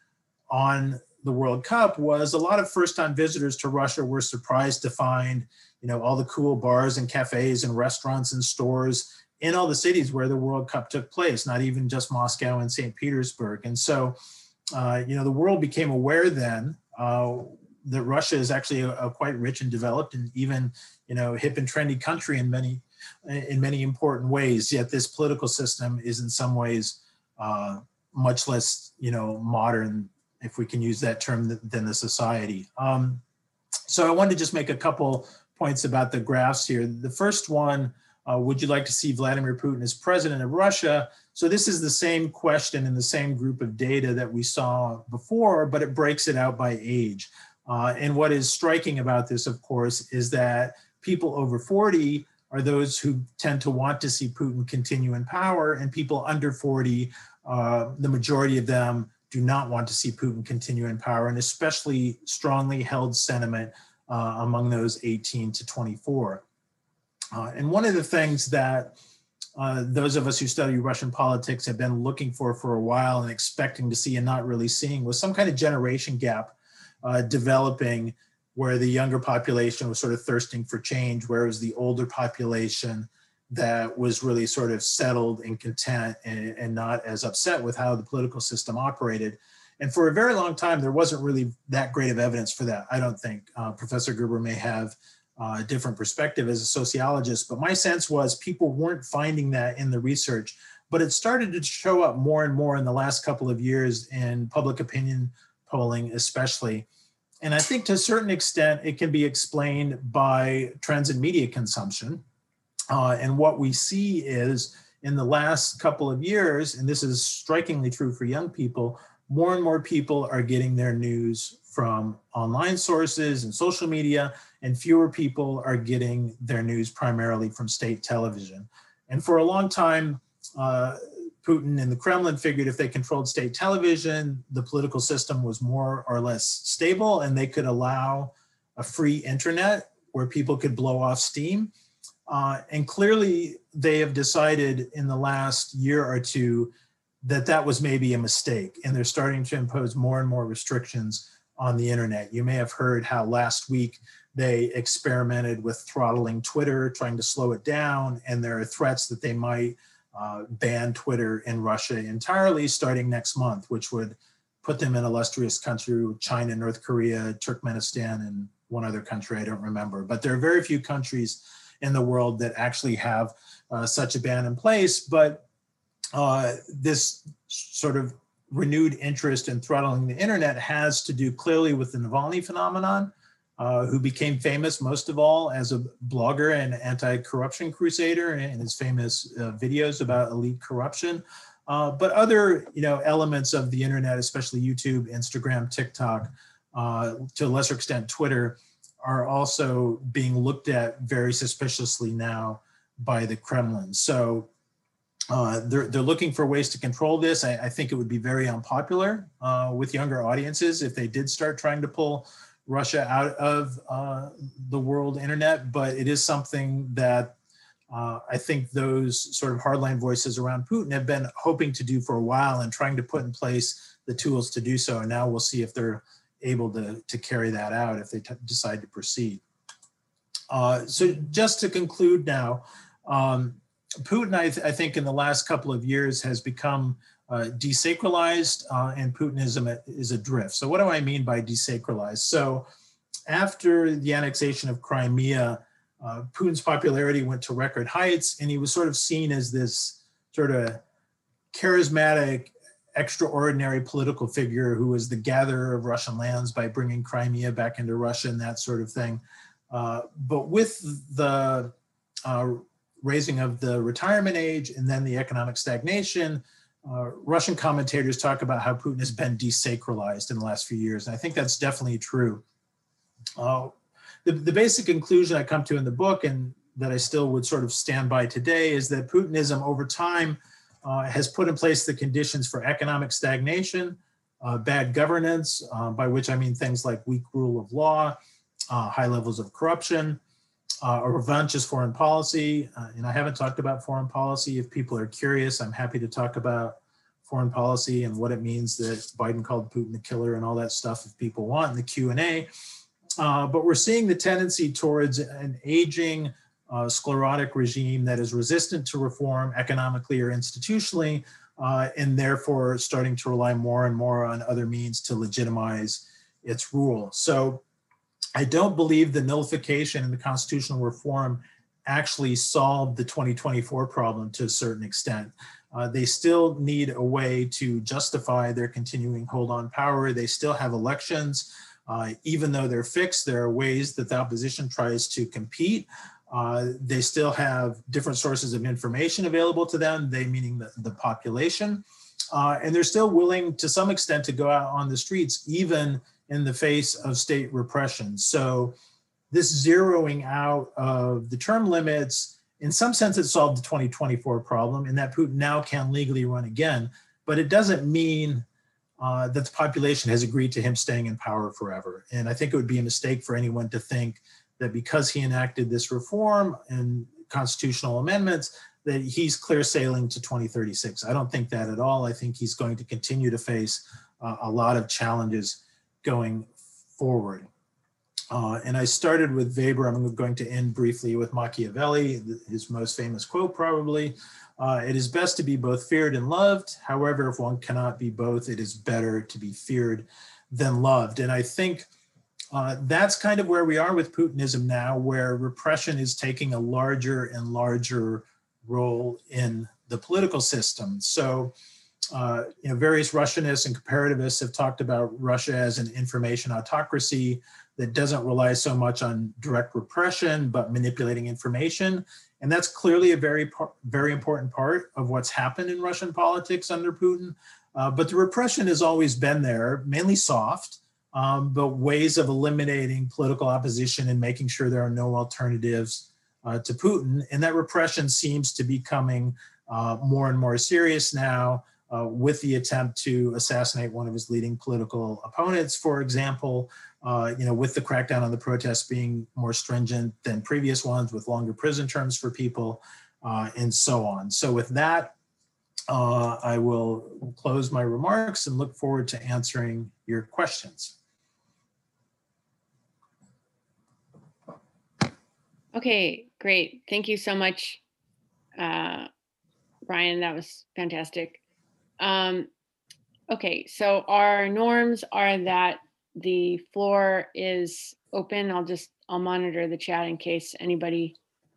on the World Cup was a lot of first-time visitors to Russia were surprised to find, you know, all the cool bars and cafes and restaurants and stores in all the cities where the World Cup took place, not even just Moscow and St. Petersburg. And so, uh, you know, the world became aware then uh, that Russia is actually a, a, quite rich and developed and even, you know, hip and trendy country in many, in many important ways. Yet this political system is in some ways uh, much less, you know, modern if we can use that term, than the society. Um, so I wanted to just make a couple points about the graphs here. The first one, uh, would you like to see Vladimir Putin as president of Russia? So this is the same question in the same group of data that we saw before, but it breaks it out by age. Uh, and what is striking about this, of course, is that people over 40 are those who tend to want to see Putin continue in power, and people under 40, uh, the majority of them do not want to see Putin continue in power, and especially strongly held sentiment uh, among those 18 to 24. Uh, and one of the things that uh, those of us who study Russian politics have been looking for for a while and expecting to see and not really seeing was some kind of generation gap uh, developing where the younger population was sort of thirsting for change, whereas the older population that was really sort of settled and content and, and, not as upset with how the political system operated. And for a very long time, there wasn't really that great of evidence for that. I don't think uh, Professor Gruber may have uh, a different perspective as a sociologist, but my sense was people weren't finding that in the research. But it started to show up more and more in the last couple of years in public opinion polling, especially. And I think to a certain extent, it can be explained by trends in media consumption uh, and what we see is in the last couple of years, and this is strikingly true for young people, more and more people are getting their news from online sources and social media, and fewer people are getting their news primarily from state television. And for a long time, uh, Putin and the Kremlin figured if they controlled state television, the political system was more or less stable and they could allow a free internet where people could blow off steam. Uh, and clearly, they have decided in the last year or two that that was maybe a mistake, and they're starting to impose more and more restrictions on the internet. You may have heard how last week they experimented with throttling Twitter, trying to slow it down, and there are threats that they might uh, ban Twitter in Russia entirely starting next month, which would put them in illustrious country with China, North Korea, Turkmenistan, and one other country I don't remember. But there are very few countries in the world that actually have uh, such a ban in place. But uh, this sort of renewed interest in throttling the internet has to do clearly with the Navalny phenomenon, uh, who became famous most of all as a blogger and anti-corruption crusader in his famous uh, videos about elite corruption. Uh, but other, you know, elements of the internet, especially YouTube, Instagram, TikTok, uh, to a lesser extent, Twitter, are also being looked at very suspiciously now by the Kremlin. So uh, they're, they're looking for ways to control this. I, I think it would be very unpopular uh, with younger audiences if they did start trying to pull Russia out of uh, the world internet, but it is something that uh, I think those sort of hardline voices around Putin have been hoping to do for a while and trying to put in place the tools to do so. And now we'll see if they're able to, to carry that out if they decide to proceed. Uh, so just to conclude now, um, Putin, I, th I, think in the last couple of years has become uh, desacralized uh, and Putinism is adrift. So what do I mean by desacralized? So after the annexation of Crimea, uh, Putin's popularity went to record heights and he was sort of seen as this sort of charismatic, extraordinary political figure who was the gatherer of Russian lands by bringing Crimea back into Russia and that sort of thing. Uh, but with the uh, raising of the retirement age and then the economic stagnation, uh, Russian commentators talk about how Putin has been desacralized in the last few years. And I think that's definitely true. Uh, the, the basic conclusion I come to in the book and that I still would sort of stand by today is that Putinism over time uh, has put in place the conditions for economic stagnation, uh, bad governance, uh, by which I mean things like weak rule of law, uh, high levels of corruption, uh, a revanchist foreign policy. Uh, and I haven't talked about foreign policy. If people are curious, I'm happy to talk about foreign policy and what it means that Biden called Putin the killer and all that stuff if people want in the Q&A. Uh, but we're seeing the tendency towards an aging uh, sclerotic regime that is resistant to reform economically or institutionally, uh, and therefore starting to rely more and more on other means to legitimize its rule. So I don't believe the nullification and the constitutional reform actually solved the 2024 problem to a certain extent. Uh, they still need a way to justify their continuing hold on power. They still have elections. Uh, even though they're fixed, there are ways that the opposition tries to compete. Uh, they still have different sources of information available to them, they meaning the, the population. Uh, and they're still willing to some extent to go out on the streets, even in the face of state repression. So this zeroing out of the term limits, in some sense, it solved the 2024 problem in that Putin now can legally run again, but it doesn't mean uh, that the population has agreed to him staying in power forever. And I think it would be a mistake for anyone to think that because he enacted this reform and constitutional amendments, that he's clear sailing to 2036. I don't think that at all. I think he's going to continue to face uh, a lot of challenges going forward. Uh, and I started with Weber. I'm going to end briefly with Machiavelli, his most famous quote probably. Uh, it is best to be both feared and loved. However, if one cannot be both, it is better to be feared than loved. And I think uh, that's kind of where we are with Putinism now, where repression is taking a larger and larger role in the political system. So uh, you know, various Russianists and comparativists have talked about Russia as an information autocracy that doesn't rely so much on direct repression, but manipulating information. And that's clearly a very, very important part of what's happened in Russian politics under Putin. Uh, but the repression has always been there, mainly soft, um, but ways of eliminating political opposition and making sure there are no alternatives uh, to Putin. And that repression seems to be coming uh, more and more serious now uh, with the attempt to assassinate one of his leading political opponents, for example, uh, you know, with the crackdown on the protests being more stringent than previous ones with longer prison terms for people uh, and so on. So with that, uh, I will close my remarks and look forward to answering your questions. Okay, great. Thank you so much, uh, Brian. That was fantastic. Um, okay, so our norms are that the floor is open. I'll just, I'll monitor the chat in case anybody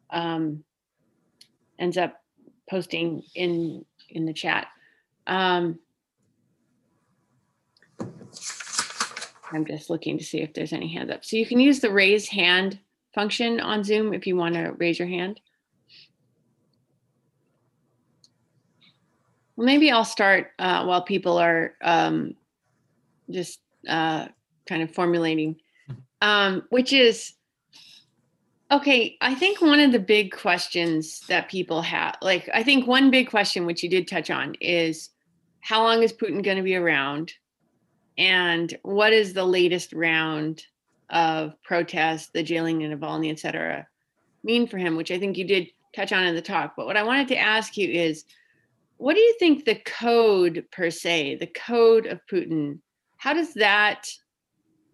um, ends up posting in, in the chat. Um, I'm just looking to see if there's any hands up. So you can use the raise hand function on Zoom if you want to raise your hand. Well, maybe I'll start uh, while people are um, just uh, kind of formulating, mm-hmm. um, which is okay. I think one of the big questions that people have, like, I think one big question, which you did touch on, is how long is Putin going to be around? And what is the latest round of protests, the jailing in Navalny, et cetera, mean for him, which I think you did touch on in the talk. But what I wanted to ask you is, what do you think the code per se, the code of Putin, how does that,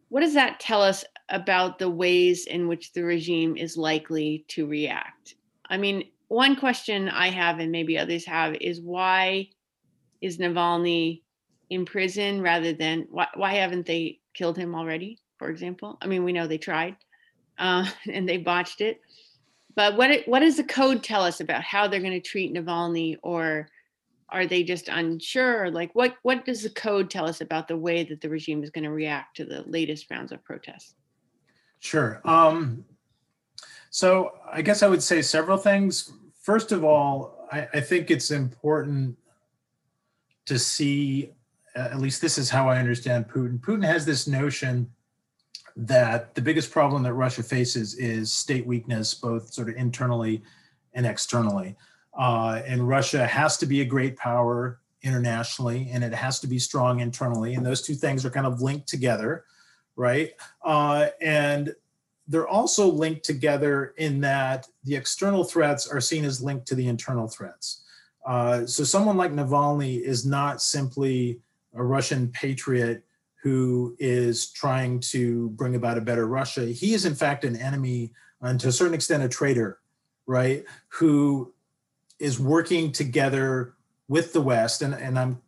what does that tell us about the ways in which the regime is likely to react? I mean, one question I have, and maybe others have, is why is Navalny in prison rather than why, why haven't they killed him already, for example? I mean, we know they tried uh, and they botched it. But what what does the code tell us about how they're going to treat Navalny, or are they just unsure? Like, what what does the code tell us about the way that the regime is going to react to the latest rounds of protests? Sure. Um, so I guess I would say several things. First of all, I, I think it's important to see, at least this is how I understand Putin. Putin has this notion that the biggest problem that Russia faces is state weakness, both sort of internally and externally. Uh, and Russia has to be a great power internationally, and it has to be strong internally. And those two things are kind of linked together, right? Uh, and they're also linked together in that the external threats are seen as linked to the internal threats. Uh, so someone like Navalny is not simply a Russian patriot who is trying to bring about a better Russia. He is in fact an enemy and to a certain extent a traitor, right? Who is working together with the West. And, and I'm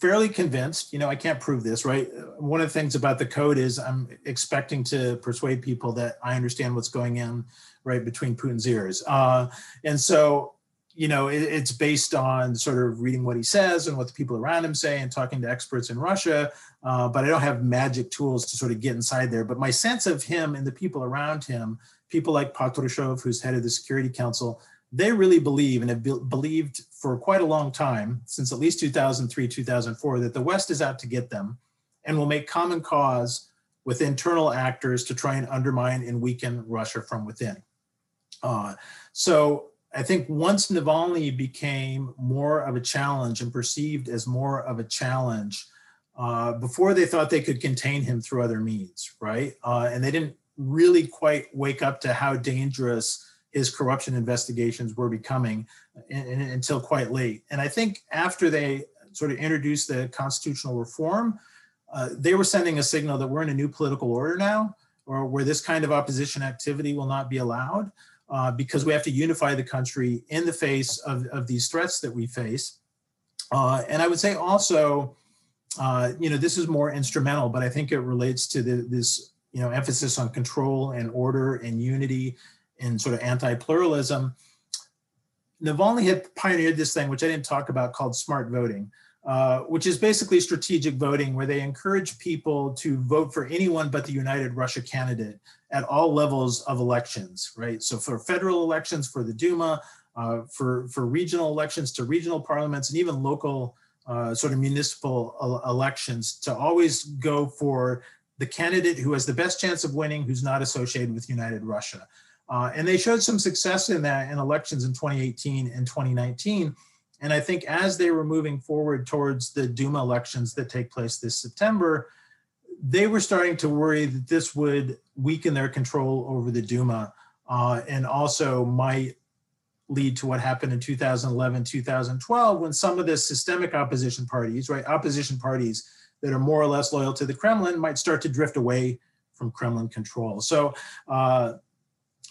fairly convinced, you know, I can't prove this, right? One of the things about the code is I'm expecting to persuade people that I understand what's going on right between Putin's ears. Uh, and so, you know, it, it's based on sort of reading what he says and what the people around him say and talking to experts in Russia. Uh, but I don't have magic tools to sort of get inside there. But my sense of him and the people around him, people like Patrushev, who's head of the Security Council, they really believe and have be- believed for quite a long time, since at least 2003, 2004, that the West is out to get them and will make common cause with internal actors to try and undermine and weaken Russia from within. Uh, so I think once Navalny became more of a challenge and perceived as more of a challenge, uh, before they thought they could contain him through other means, right? Uh, and they didn't really quite wake up to how dangerous his corruption investigations were becoming in, in, until quite late. And I think after they sort of introduced the constitutional reform, uh, they were sending a signal that we're in a new political order now, or where this kind of opposition activity will not be allowed, uh, because we have to unify the country in the face of, of these threats that we face. Uh, and I would say also, uh, you know, this is more instrumental, but I think it relates to the, this, you know, emphasis on control and order and unity in sort of anti-pluralism. Navalny had pioneered this thing, which I didn't talk about, called smart voting, uh, which is basically strategic voting, where they encourage people to vote for anyone but the United Russia candidate at all levels of elections, right? So for federal elections, for the Duma, uh, for for regional elections to regional parliaments, and even local uh, sort of municipal elections, to always go for the candidate who has the best chance of winning, who's not associated with United Russia. Uh, and they showed some success in that in elections in 2018 and 2019. And I think as they were moving forward towards the Duma elections that take place this September, they were starting to worry that this would weaken their control over the Duma uh, and also might lead to what happened in 2011, 2012, when some of the systemic opposition parties, right, opposition parties that are more or less loyal to the Kremlin might start to drift away from Kremlin control. So uh,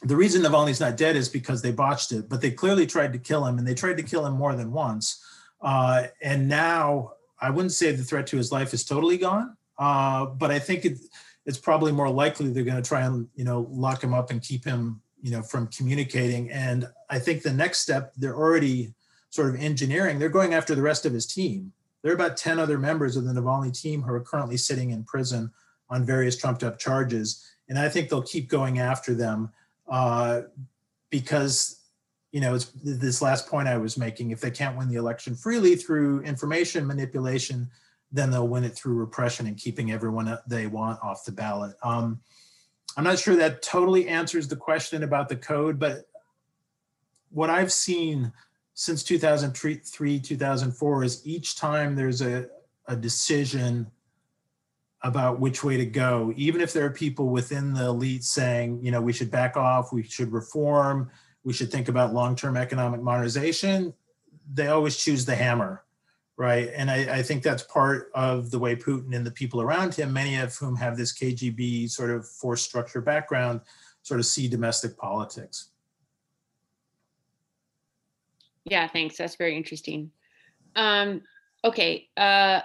the reason Navalny's not dead is because they botched it, but they clearly tried to kill him, and they tried to kill him more than once. Uh, and now I wouldn't say the threat to his life is totally gone, uh, but I think it, it's probably more likely they're going to try and you know lock him up and keep him you know from communicating. And I think the next step they're already sort of engineering. They're going after the rest of his team. There are about ten other members of the Navalny team who are currently sitting in prison on various trumped-up charges, and I think they'll keep going after them uh, because you know it's this last point I was making. If they can't win the election freely through information manipulation, then they'll win it through repression and keeping everyone they want off the ballot. Um, I'm not sure that totally answers the question about the code, but what I've seen since 2003, 2004 is each time there's a, a decision about which way to go, even if there are people within the elite saying, you know, we should back off, we should reform, we should think about long-term economic modernization, they always choose the hammer, right? And I, I, think that's part of the way Putin and the people around him, many of whom have this KGB sort of force structure background, sort of see domestic politics. Yeah, thanks. That's very interesting. Um, okay. Uh,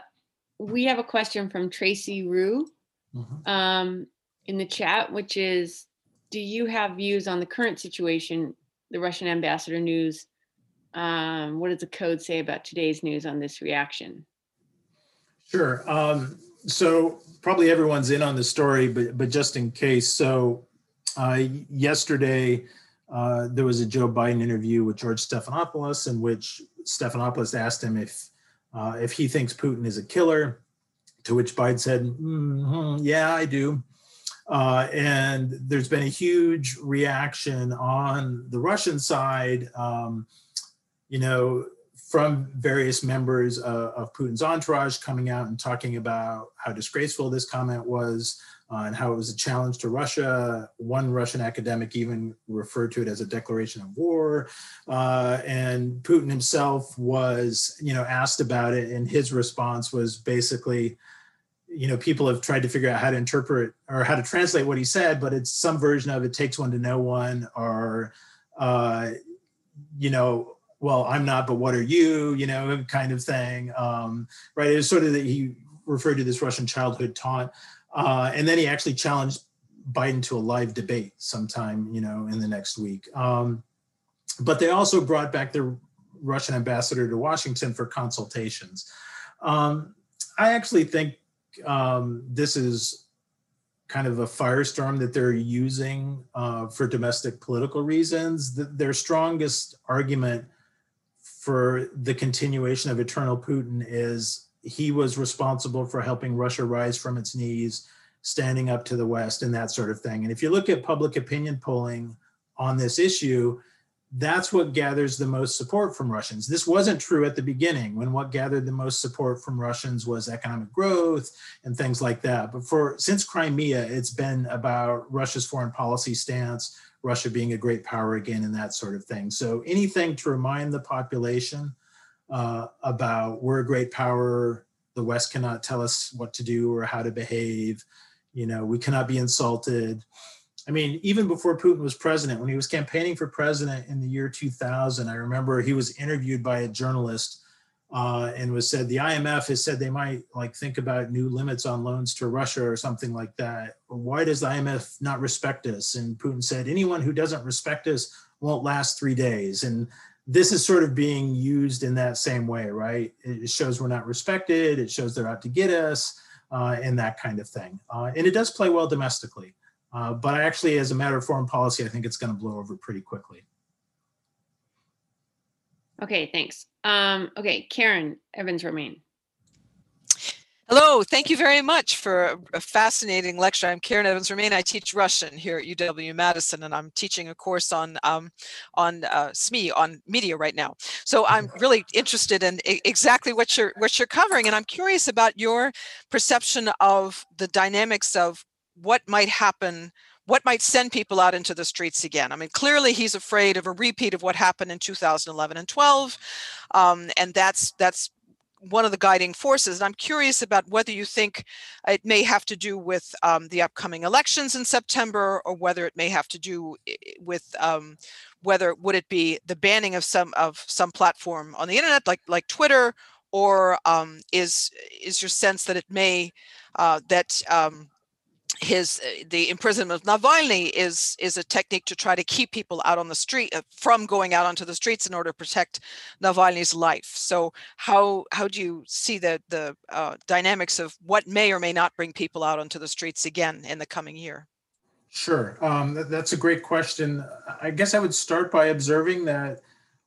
we have a question from Tracy Rue Mhm. um, in the chat, which is, do you have views on the current situation, the Russian ambassador news? Um, what does the code say about today's news on this reaction? Sure. Um, so probably everyone's in on the story, but but just in case. So uh, yesterday uh, there was a Joe Biden interview with George Stephanopoulos, in which Stephanopoulos asked him if uh, if he thinks Putin is a killer. To which Biden said, "Mhm, "Yeah, I do." Uh, and there's been a huge reaction on the Russian side. Um, you know, from various members uh, of Putin's entourage coming out and talking about how disgraceful this comment was uh, and how it was a challenge to Russia. One Russian academic even referred to it as a declaration of war. Uh, and Putin himself was, you know, asked about it, and his response was basically, you know, people have tried to figure out how to interpret or how to translate what he said, but it's some version of it takes one to know one, or, uh, you know, well, I'm not, but what are you? You know, kind of thing. Um, right. It was sort of that he referred to this Russian childhood taunt. Uh, and then he actually challenged Biden to a live debate sometime, you know, in the next week. Um, but they also brought back their Russian ambassador to Washington for consultations. Um, I actually think um, this is kind of a firestorm that they're using uh, for domestic political reasons. The, their strongest argument for the continuation of eternal Putin is he was responsible for helping Russia rise from its knees, standing up to the West, and that sort of thing. And if you look at public opinion polling on this issue, that's what gathers the most support from Russians. This wasn't true at the beginning when what gathered the most support from Russians was economic growth and things like that. But for since Crimea, it's been about Russia's foreign policy stance, Russia being a great power again, and that sort of thing. So anything to remind the population uh, about we're a great power, the West cannot tell us what to do or how to behave. You know, we cannot be insulted. I mean, even before Putin was president, when he was campaigning for president in the year 2000, I remember he was interviewed by a journalist uh, and was said the IMF has said they might like think about new limits on loans to Russia or something like that. Why does the IMF not respect us? And Putin said anyone who doesn't respect us won't last three days. And this is sort of being used in that same way, right? It shows we're not respected. It shows they're out to get us, uh, and that kind of thing. Uh, and it does play well domestically. Uh, but actually, as a matter of foreign policy, I think it's going to blow over pretty quickly. Okay, thanks. Um, okay, Karen Evans Romaine. Hello, thank you very much for a fascinating lecture. I'm Karen Evans Romaine. I teach Russian here at UW Madison, and I'm teaching a course on um, on uh, SME on media right now. So I'm really interested in exactly what you're what you're covering, and I'm curious about your perception of the dynamics of what might happen what might send people out into the streets again? I mean, clearly he's afraid of a repeat of what happened in 2011 and 12, um, and that's that's one of the guiding forces. And I'm curious about whether you think it may have to do with um, the upcoming elections in September, or whether it may have to do with um, whether would it be the banning of some of some platform on the internet, like like Twitter, or um, is is your sense that it may uh, that um, his uh, the imprisonment of Navalny is is a technique to try to keep people out on the street uh, from going out onto the streets in order to protect Navalny's life. So how how do you see the the uh, dynamics of what may or may not bring people out onto the streets again in the coming year? Sure, um, that, that's a great question. I guess I would start by observing that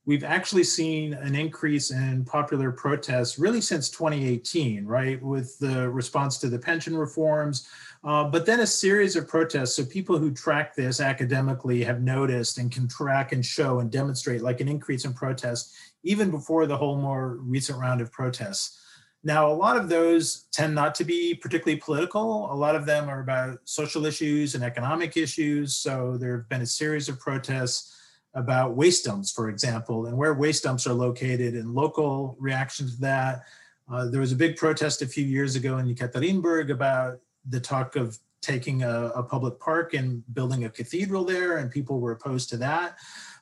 we've actually seen an increase in popular protests really since 2018, right, with the response to the pension reforms uh, but then a series of protests. So people who track this academically have noticed and can track and show and demonstrate like an increase in protests even before the whole more recent round of protests. Now, a lot of those tend not to be particularly political. A lot of them are about social issues and economic issues. So there have been a series of protests about waste dumps, for example, and where waste dumps are located and local reactions to that. Uh, there was a big protest a few years ago in Yekaterinburg about the talk of taking a, a, public park and building a cathedral there, and people were opposed to that.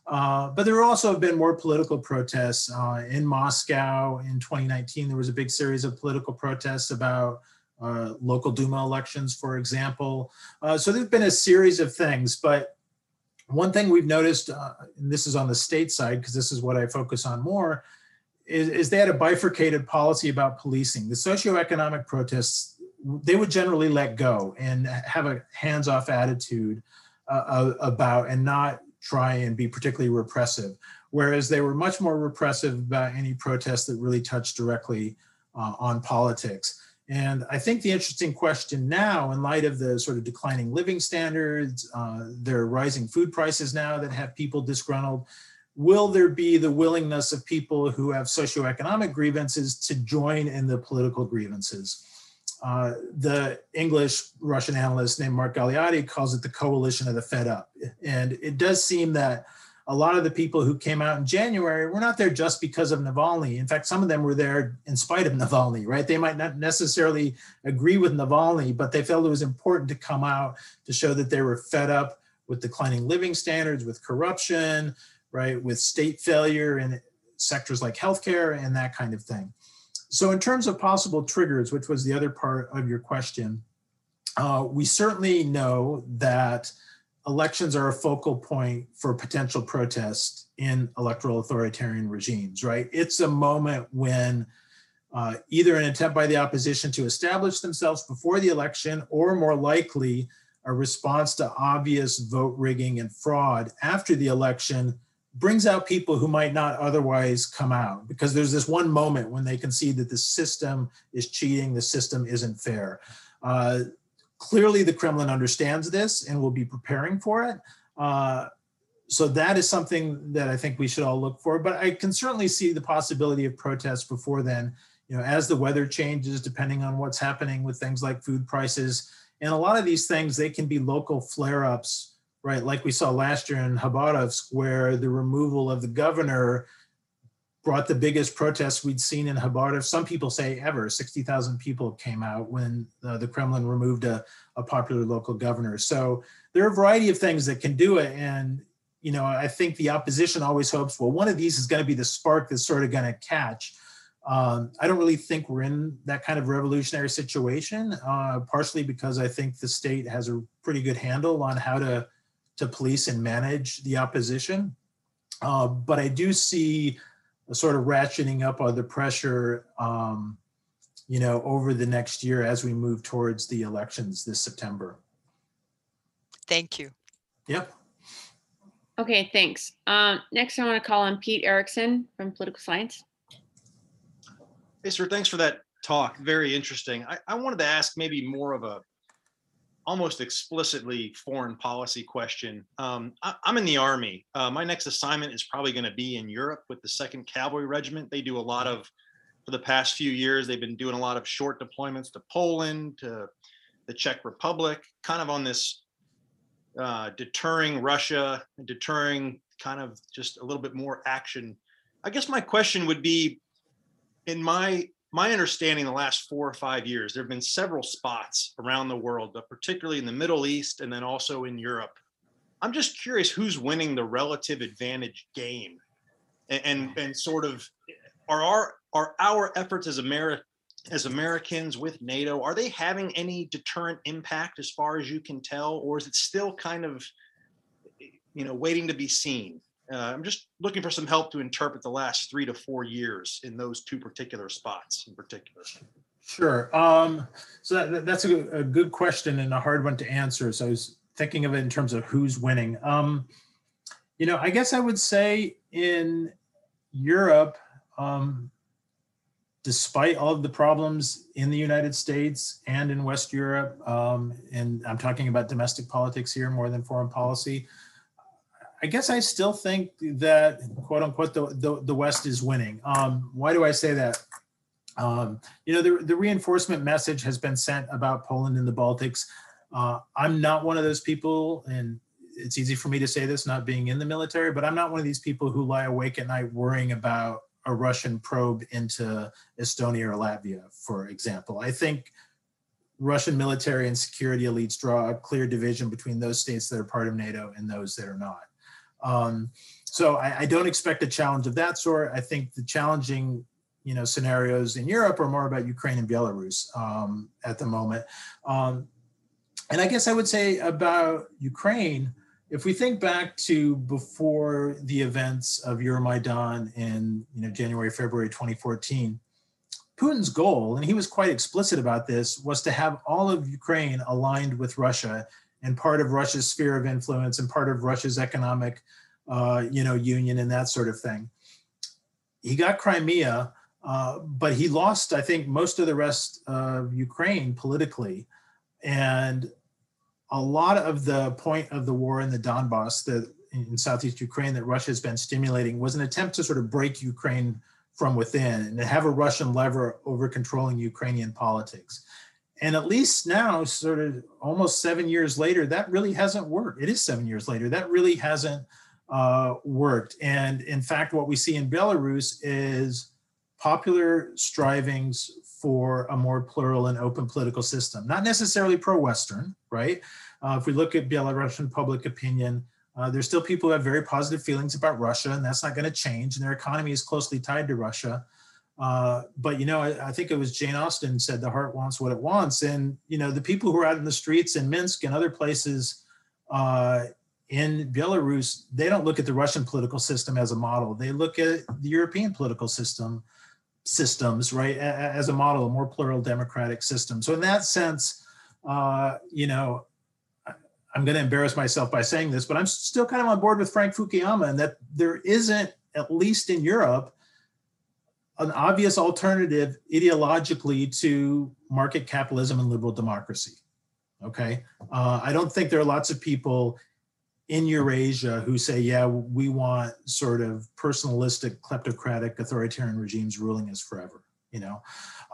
Uh, but there also have been more political protests uh, in Moscow in 2019. There was a big series of political protests about uh, local Duma elections, for example. Uh, so there's been a series of things, but one thing we've noticed, uh, and this is on the state side, because this is what I focus on more, is, is they had a bifurcated policy about policing. The socioeconomic protests, they would generally let go and have a hands-off attitude uh, about and not try and be particularly repressive, whereas they were much more repressive about any protests that really touched directly uh, on politics. And I think the interesting question now, in light of the sort of declining living standards, uh, there are rising food prices now that have people disgruntled, will there be the willingness of people who have socioeconomic grievances to join in the political grievances? Uh, the English Russian analyst named Mark Galeotti calls it the coalition of the fed up. And it does seem that a lot of the people who came out in January were not there just because of Navalny. In fact, some of them were there in spite of Navalny, right? They might not necessarily agree with Navalny, but they felt it was important to come out to show that they were fed up with declining living standards, with corruption, right, with state failure in sectors like healthcare and that kind of thing. So in terms of possible triggers, which was the other part of your question, uh, we certainly know that elections are a focal point for potential protest in electoral authoritarian regimes, right? It's a moment when uh, either an attempt by the opposition to establish themselves before the election or more likely a response to obvious vote rigging and fraud after the election brings out people who might not otherwise come out because there's this one moment when they can see that the system is cheating, the system isn't fair. Uh, clearly, the Kremlin understands this and will be preparing for it. Uh, so that is something that I think we should all look for. But I can certainly see the possibility of protests before then. You know, as the weather changes, depending on what's happening with things like food prices, and a lot of these things, they can be local flare-ups right? Like we saw last year in Khabarovsk, where the removal of the governor brought the biggest protests we'd seen in Khabarovsk. Some people say ever. 60,000 people came out when uh, the Kremlin removed a, a popular local governor. So there are a variety of things that can do it. And, you know, I think the opposition always hopes, well, one of these is going to be the spark that's sort of going to catch. Um, I don't really think we're in that kind of revolutionary situation, uh, partially because I think the state has a pretty good handle on how to to police and manage the opposition. Uh, but I do see a sort of ratcheting up of the pressure, um, you know, over the next year as we move towards the elections this September. Thank you. Yep. Okay, thanks. Um, next, I want to call on Pete Erickson from Political Science. Hey, sir, thanks for that talk. Very interesting. I, I wanted to ask maybe more of a almost explicitly foreign policy question. Um, I, am in the Army. Uh, my next assignment is probably going to be in Europe with the 2nd Cavalry Regiment. They do a lot of, for the past few years, they've been doing a lot of short deployments to Poland, to the Czech Republic, kind of on this uh, deterring Russia, deterring kind of just a little bit more action. I guess my question would be in my my understanding the last four or five years, there have been several spots around the world, but particularly in the Middle East and then also in Europe. I'm just curious who's winning the relative advantage game, and and, and sort of are our are our efforts as America as Americans with NATO are they having any deterrent impact as far as you can tell, or is it still kind of you know waiting to be seen? Uh, I'm just looking for some help to interpret the last three to four years in those two particular spots in particular. Sure. Um, so that, that's a, a, good question and a hard one to answer. So I was thinking of it in terms of who's winning. Um, you know, I guess I would say in Europe, um, despite all of the problems in the United States and in West Europe, um, and I'm talking about domestic politics here more than foreign policy, I guess I still think that quote unquote the, the, the West is winning. Um, why do I say that? Um, you know, the, the reinforcement message has been sent about Poland and the Baltics. Uh, I'm not one of those people, and it's easy for me to say this not being in the military, but I'm not one of these people who lie awake at night worrying about a Russian probe into Estonia or Latvia, for example. I think Russian military and security elites draw a clear division between those states that are part of NATO and those that are not. Um, so I, I, don't expect a challenge of that sort. I think the challenging, you know, scenarios in Europe are more about Ukraine and Belarus um, at the moment. Um, and I guess I would say about Ukraine, if we think back to before the events of Euromaidan in you know January February 2014, Putin's goal, and he was quite explicit about this, was to have all of Ukraine aligned with Russia and part of Russia's sphere of influence and part of Russia's economic, uh, you know, union and that sort of thing. He got Crimea, uh, but he lost, I think, most of the rest of Ukraine politically, and a lot of the point of the war in the Donbass that in southeast Ukraine that Russia has been stimulating was an attempt to sort of break Ukraine from within and to have a Russian lever over controlling Ukrainian politics. And at least now, sort of almost seven years later, that really hasn't worked. It is seven years later. That really hasn't uh, worked. And in fact, what we see in Belarus is popular strivings for a more plural and open political system, not necessarily pro Western, right? Uh, if we look at Belarusian public opinion, uh, there's still people who have very positive feelings about Russia, and that's not going to change. And their economy is closely tied to Russia. Uh, but you know, I, I, think it was Jane Austen said the heart wants what it wants, and you know, the people who are out in the streets in Minsk and other places uh, in Belarus, they don't look at the Russian political system as a model. They look at the European political system systems, right, as a model, a more plural democratic system. So in that sense, uh, you know, I'm going to embarrass myself by saying this, but I'm still kind of on board with Frank Fukuyama and that there isn't, at least in Europe, an obvious alternative ideologically to market capitalism and liberal democracy. Okay. Uh, I don't think there are lots of people in Eurasia who say, yeah, we want sort of personalistic, kleptocratic, authoritarian regimes ruling us forever. You know,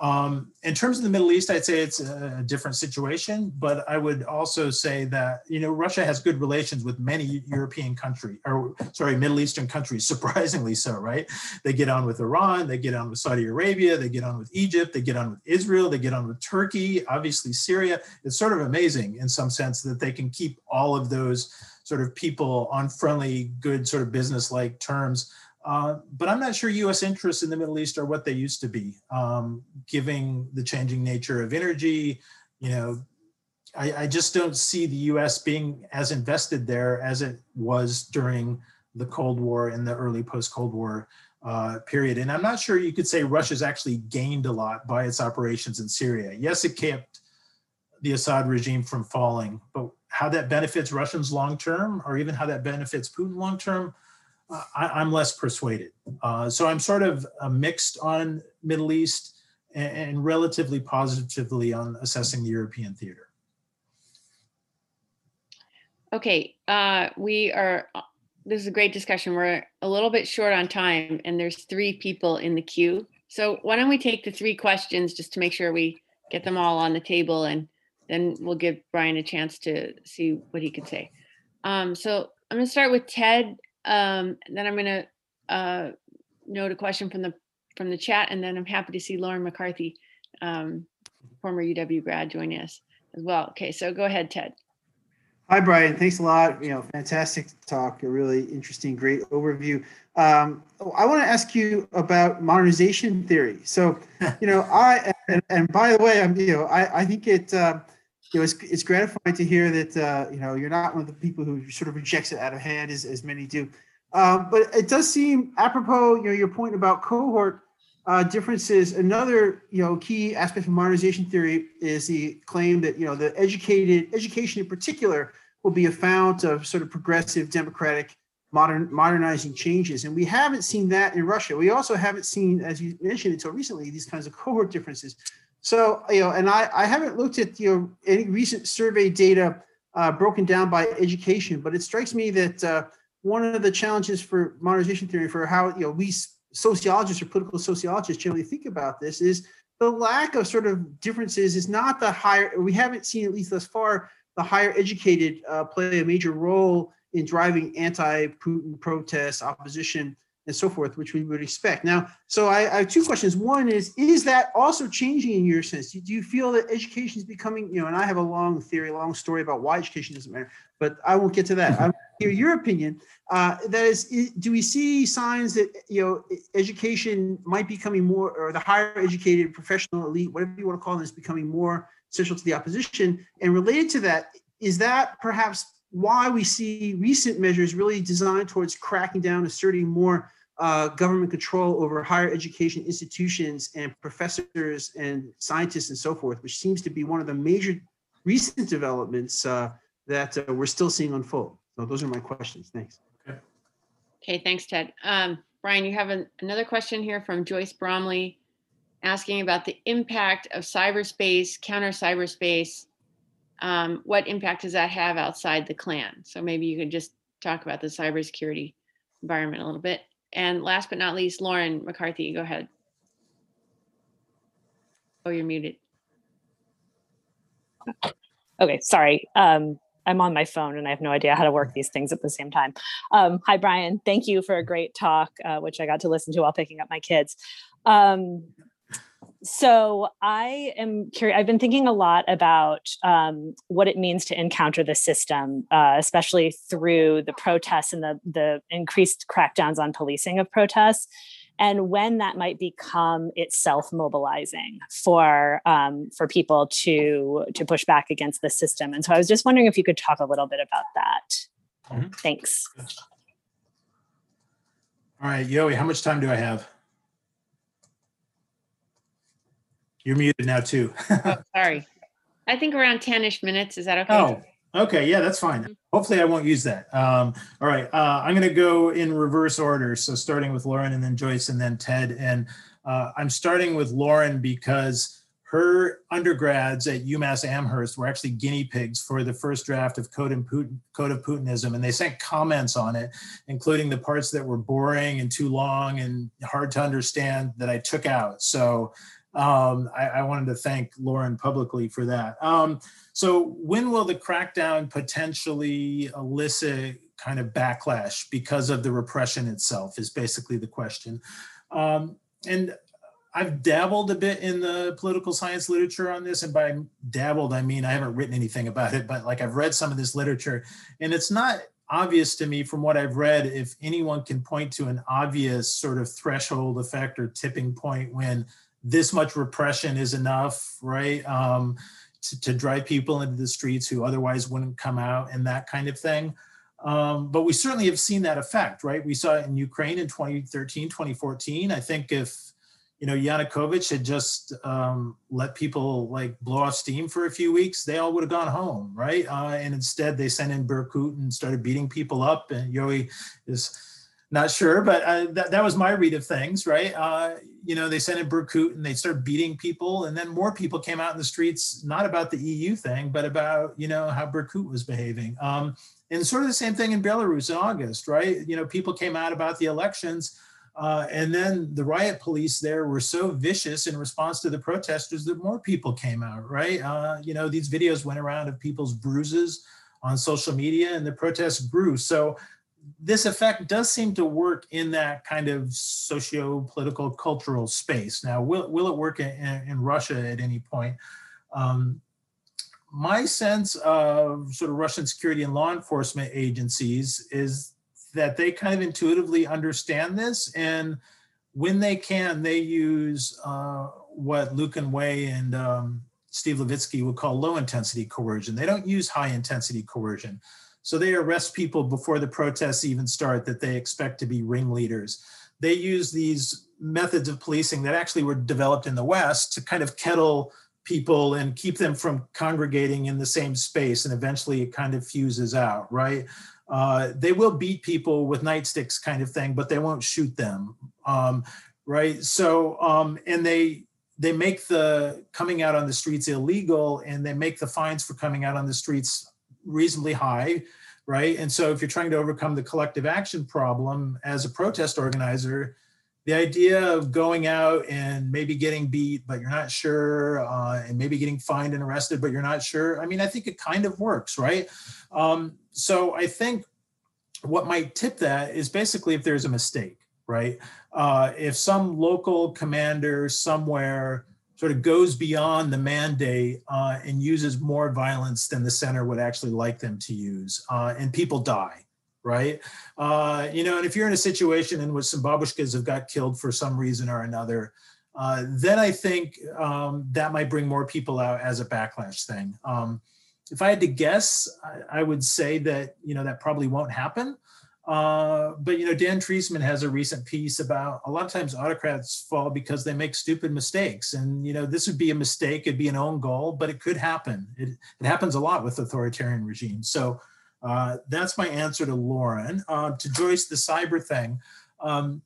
um, in terms of the Middle East, I'd say it's a different situation, but I would also say that you know Russia has good relations with many European countries, or sorry, Middle Eastern countries. Surprisingly so, right? They get on with Iran, they get on with Saudi Arabia, they get on with Egypt, they get on with Israel, they get on with Turkey, obviously Syria. It's sort of amazing in some sense that they can keep all of those sort of people on friendly, good sort of business-like terms. Uh, but I'm not sure U.S. interests in the Middle East are what they used to be, um, given the changing nature of energy. You know, I, I, just don't see the U.S. being as invested there as it was during the Cold War and the early post-Cold War uh, period. And I'm not sure you could say Russia's actually gained a lot by its operations in Syria. Yes, it kept the Assad regime from falling, but how that benefits Russians long term, or even how that benefits Putin long term, I, am less persuaded. Uh, so I'm sort of uh, mixed on Middle East and, and, relatively positively on assessing the European theater. Okay, uh, we are, uh, this is a great discussion. We're a little bit short on time and there's three people in the queue. So why don't we take the three questions just to make sure we get them all on the table and then we'll give Brian a chance to see what he could say. Um, so I'm gonna start with Ted um, then I'm going to uh, note a question from the from the chat, and then I'm happy to see Lauren McCarthy, um, former UW grad, joining us as well. Okay, so go ahead, Ted. Hi, Brian. Thanks a lot. You know, fantastic talk. A really interesting, great overview. Um, I want to ask you about modernization theory. So, you know, I and, and by the way, I'm you know, I I think it. Uh, you know, it's, it's gratifying to hear that uh, you know you're not one of the people who sort of rejects it out of hand as, as many do. Um, but it does seem apropos, you know, your point about cohort uh, differences. Another, you know, key aspect of modernization theory is the claim that you know the educated education in particular will be a fount of sort of progressive democratic modern modernizing changes and we haven't seen that in russia we also haven't seen as you mentioned until recently these kinds of cohort differences so, you know, and I, I haven't looked at, you know, any recent survey data uh, broken down by education, but it strikes me that uh, one of the challenges for modernization theory for how, you know, we sociologists or political sociologists generally think about this is the lack of sort of differences is not the higher, we haven't seen at least thus far, the higher educated uh, play a major role in driving anti-Putin protests, opposition and so forth, which we would expect. Now, so I, I have two questions. One is, is that also changing in your sense? Do you feel that education is becoming, you know, and I have a long theory, a long story about why education doesn't matter, but I won't get to that. I hear your opinion. Uh, that is, do we see signs that, you know, education might be becoming more, or the higher educated professional elite, whatever you want to call it, is becoming more central to the opposition? And related to that, is that perhaps why we see recent measures really designed towards cracking down, asserting more uh, government control over higher education institutions and professors and scientists and so forth, which seems to be one of the major recent developments uh, that uh, we're still seeing unfold. So those are my questions. Thanks. Okay, thanks, Ted. Um, Brian, you have an, another question here from Joyce Bromley asking about the impact of cyberspace, counter cyberspace. Um, what impact does that have outside the clan? So maybe you could just talk about the cybersecurity environment a little bit. And last but not least, Lauren McCarthy, go ahead. Oh, you're muted. Okay, sorry. Um, I'm on my phone and I have no idea how to work these things at the same time. Um, hi, Brian. Thank you for a great talk, uh, which I got to listen to while picking up my kids. Um, so I am curious. I've been thinking a lot about um, what it means to encounter the system, uh, especially through the protests and the the increased crackdowns on policing of protests, and when that might become itself mobilizing for um, for people to to push back against the system. And so I was just wondering if you could talk a little bit about that. Mm-hmm. Thanks. All right, Yoi, how much time do I have? You're muted now too. oh, sorry. I think around 10-ish minutes. Is that okay? Oh, okay. Yeah, that's fine. Mm-hmm. Hopefully I won't use that. Um, all right. Uh, I'm going to go in reverse order. So starting with Lauren and then Joyce and then Ted. And uh, I'm starting with Lauren because her undergrads at UMass Amherst were actually guinea pigs for the first draft of Code, Putin, Code of Putinism, and they sent comments on it, including the parts that were boring and too long and hard to understand that I took out. So um, I, I, wanted to thank Lauren publicly for that. Um, so when will the crackdown potentially elicit kind of backlash because of the repression itself is basically the question. Um, and I've dabbled a bit in the political science literature on this. And by dabbled, I mean I haven't written anything about it, but like I've read some of this literature and it's not obvious to me from what I've read if anyone can point to an obvious sort of threshold effect or tipping point when this much repression is enough, right? Um, to, to, drive people into the streets who otherwise wouldn't come out and that kind of thing. Um, but we certainly have seen that effect, right? We saw it in Ukraine in 2013, 2014. I think if, you know, Yanukovych had just um, let people like blow off steam for a few weeks, they all would have gone home, right? Uh, and instead they sent in Berkut and started beating people up. And Yoi is not sure, but uh, that, that was my read of things, right? Uh, you know, they sent in Berkut and they started beating people, and then more people came out in the streets, not about the EU thing, but about, you know, how Berkut was behaving. Um, and sort of the same thing in Belarus in August, right? You know, people came out about the elections, uh, and then the riot police there were so vicious in response to the protesters that more people came out, right? Uh, you know, these videos went around of people's bruises on social media, and the protests grew. So this effect does seem to work in that kind of socio-political cultural space. Now, will, will it work in, in Russia at any point? Um, my sense of sort of Russian security and law enforcement agencies is that they kind of intuitively understand this. And when they can, they use uh, what and Way and um, Steve Levitsky would call low intensity coercion. They don't use high intensity coercion. So they arrest people before the protests even start that they expect to be ringleaders. They use these methods of policing that actually were developed in the West to kind of kettle people and keep them from congregating in the same space. And eventually it kind of fuses out, right? Uh, they will beat people with nightsticks kind of thing, but they won't shoot them. Um, right. So, um, and they, they make the coming out on the streets illegal and they make the fines for coming out on the streets reasonably high, right? And so if you're trying to overcome the collective action problem as a protest organizer, the idea of going out and maybe getting beat, but you're not sure, uh, and maybe getting fined and arrested, but you're not sure. I mean, I think it kind of works, right? Um, so I think what might tip that is basically if there's a mistake, right? Uh, if some local commander somewhere sort of goes beyond the mandate uh, and uses more violence than the center would actually like them to use, uh, and people die, right? Uh, you know, and if you're in a situation in which some babushkas have got killed for some reason or another, uh, then I think um, that might bring more people out as a backlash thing. Um, if I had to guess, I, I, would say that you know that probably won't happen. Uh, but you know, Dan Treisman has a recent piece about a lot of times autocrats fall because they make stupid mistakes, and you know, this would be a mistake, it'd be an own goal, but it could happen. It, it happens a lot with authoritarian regimes. So uh, that's my answer to Lauren. Uh, to Joyce, the cyber thing. Um,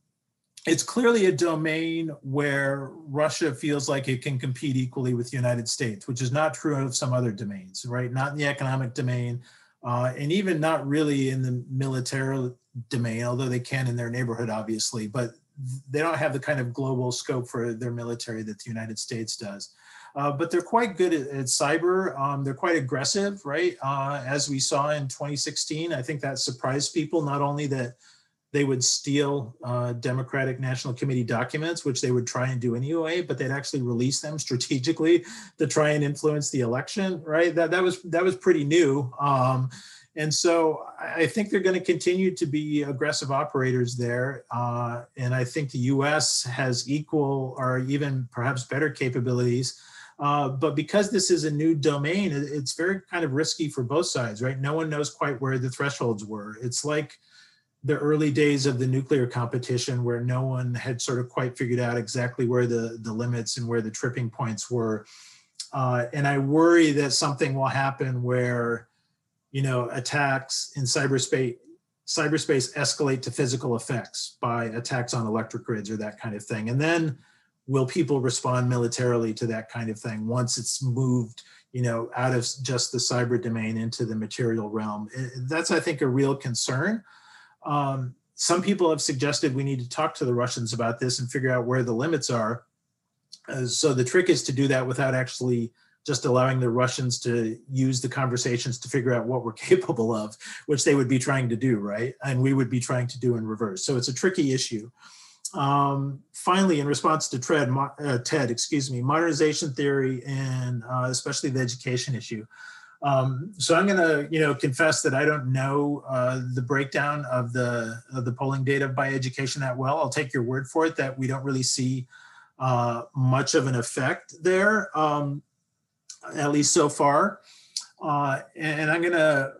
it's clearly a domain where Russia feels like it can compete equally with the United States, which is not true of some other domains, right? Not in the economic domain, uh, and even not really in the military domain, although they can in their neighborhood, obviously, but they don't have the kind of global scope for their military that the United States does. Uh, but they're quite good at, at cyber. Um, they're quite aggressive, right? Uh, as we saw in 2016, I think that surprised people, not only that they would steal uh, Democratic National Committee documents, which they would try and do anyway, but they'd actually release them strategically to try and influence the election, right? That that was that was pretty new. Um, and so I think they're going to continue to be aggressive operators there. Uh, and I think the US has equal or even perhaps better capabilities. Uh, but because this is a new domain, it's very kind of risky for both sides, right? No one knows quite where the thresholds were. It's like the early days of the nuclear competition where no one had sort of quite figured out exactly where the, the limits and where the tripping points were. Uh, and I worry that something will happen where, you know, attacks in cyberspace cyberspace escalate to physical effects by attacks on electric grids or that kind of thing. And then will people respond militarily to that kind of thing once it's moved, you know, out of just the cyber domain into the material realm? That's, I think, a real concern. Um, some people have suggested we need to talk to the Russians about this and figure out where the limits are. Uh, so the trick is to do that without actually just allowing the Russians to use the conversations to figure out what we're capable of, which they would be trying to do, right? And we would be trying to do in reverse. So it's a tricky issue. Um, finally, in response to Ted, uh, Ted, excuse me, modernization theory and uh, especially the education issue. Um, so I'm going to, you know, confess that I don't know uh, the breakdown of the of the polling data by education that well. I'll take your word for it that we don't really see uh, much of an effect there, um, at least so far. Uh, and I'm going to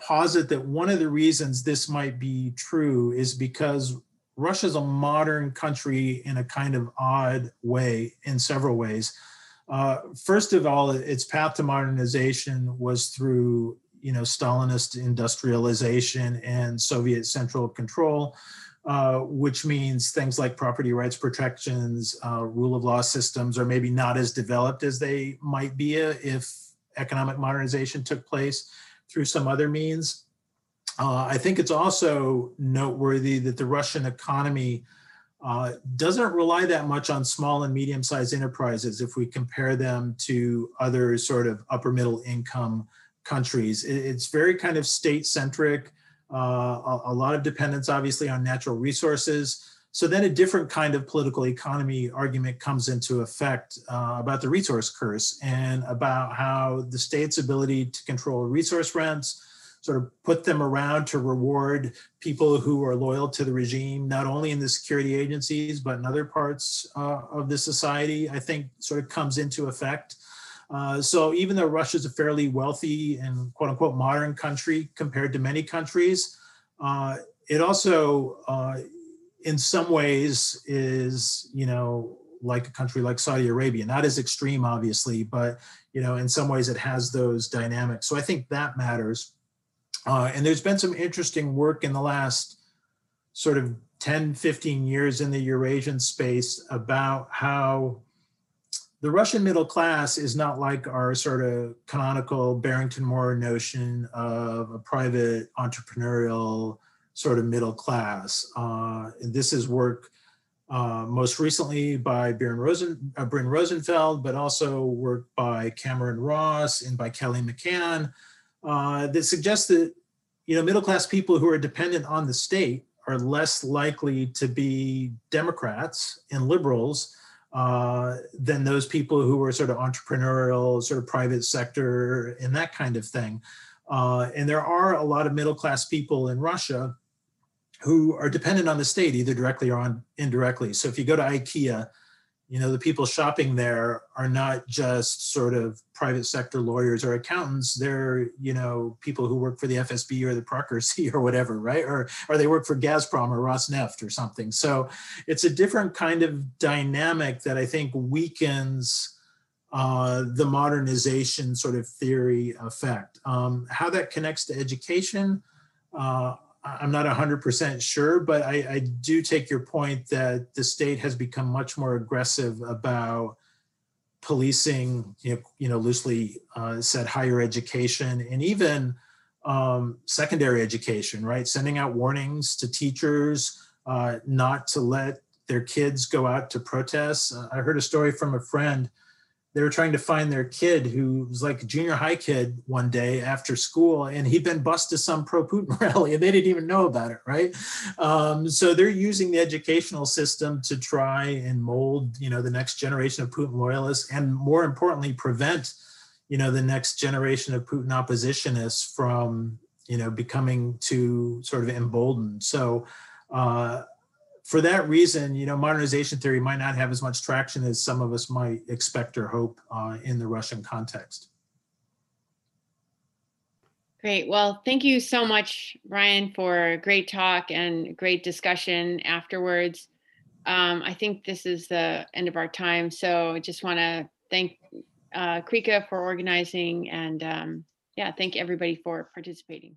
posit that one of the reasons this might be true is because Russia's a modern country in a kind of odd way, in several ways. Uh, first of all, its path to modernization was through you know Stalinist industrialization and Soviet central control, uh, which means things like property rights protections, uh, rule of law systems are maybe not as developed as they might be if economic modernization took place through some other means. Uh, I think it's also noteworthy that the Russian economy uh, doesn't rely that much on small and medium sized enterprises if we compare them to other sort of upper middle income countries. it's very kind of state centric, uh, a, a, lot of dependence obviously on natural resources. So then a different kind of political economy argument comes into effect uh, about the resource curse and about how the state's ability to control resource rents, sort of put them around to reward people who are loyal to the regime, not only in the security agencies, but in other parts uh, of the society, I think sort of comes into effect. Uh, so even though Russia is a fairly wealthy and quote unquote modern country compared to many countries, uh, it also uh, in some ways is, you know, like a country like Saudi Arabia, not as extreme, obviously, but you know, in some ways it has those dynamics. So I think that matters. Uh, and there's been some interesting work in the last sort of 10, 15 years in the Eurasian space about how the Russian middle class is not like our sort of canonical Barrington Moore notion of a private entrepreneurial sort of middle class. Uh, and this is work uh, most recently by Byron, Rosen, uh, Bryn Rosenfeld, but also work by Cameron Ross and by Kelly McMann uh, that suggests that you know middle class people who are dependent on the state are less likely to be Democrats and liberals uh, than those people who are sort of entrepreneurial, sort of private sector, and that kind of thing. Uh, and there are a lot of middle class people in Russia who are dependent on the state, either directly or on indirectly. So if you go to IKEA, you know the people shopping there are not just sort of private sector lawyers or accountants. They're you know people who work for the fsb or the procuracy or whatever right? Or or they work for gazprom or rosneft or something. So it's a different kind of dynamic that i think weakens uh, the modernization sort of theory effect. Um, how that connects to education uh, I'm not 100% sure, but I, I, do take your point that the state has become much more aggressive about policing, you know, you know loosely uh, said, higher education and even um, secondary education, right? Sending out warnings to teachers uh, not to let their kids go out to protests. Uh, I heard a story from a friend they were trying to find their kid who was like a junior high kid one day after school and he'd been bused to some pro-putin rally and they didn't even know about it right? Um, so they're using the educational system to try and mold you know the next generation of putin loyalists and more importantly prevent you know the next generation of putin oppositionists from you know becoming too sort of emboldened. So uh, for that reason, you know, modernization theory might not have as much traction as some of us might expect or hope uh, in the Russian context. Great. Well, thank you so much, Brian, for a great talk and great discussion afterwards. Um, I think this is the end of our time. So I just want to thank uh, CREECA for organizing and um, yeah, thank everybody for participating.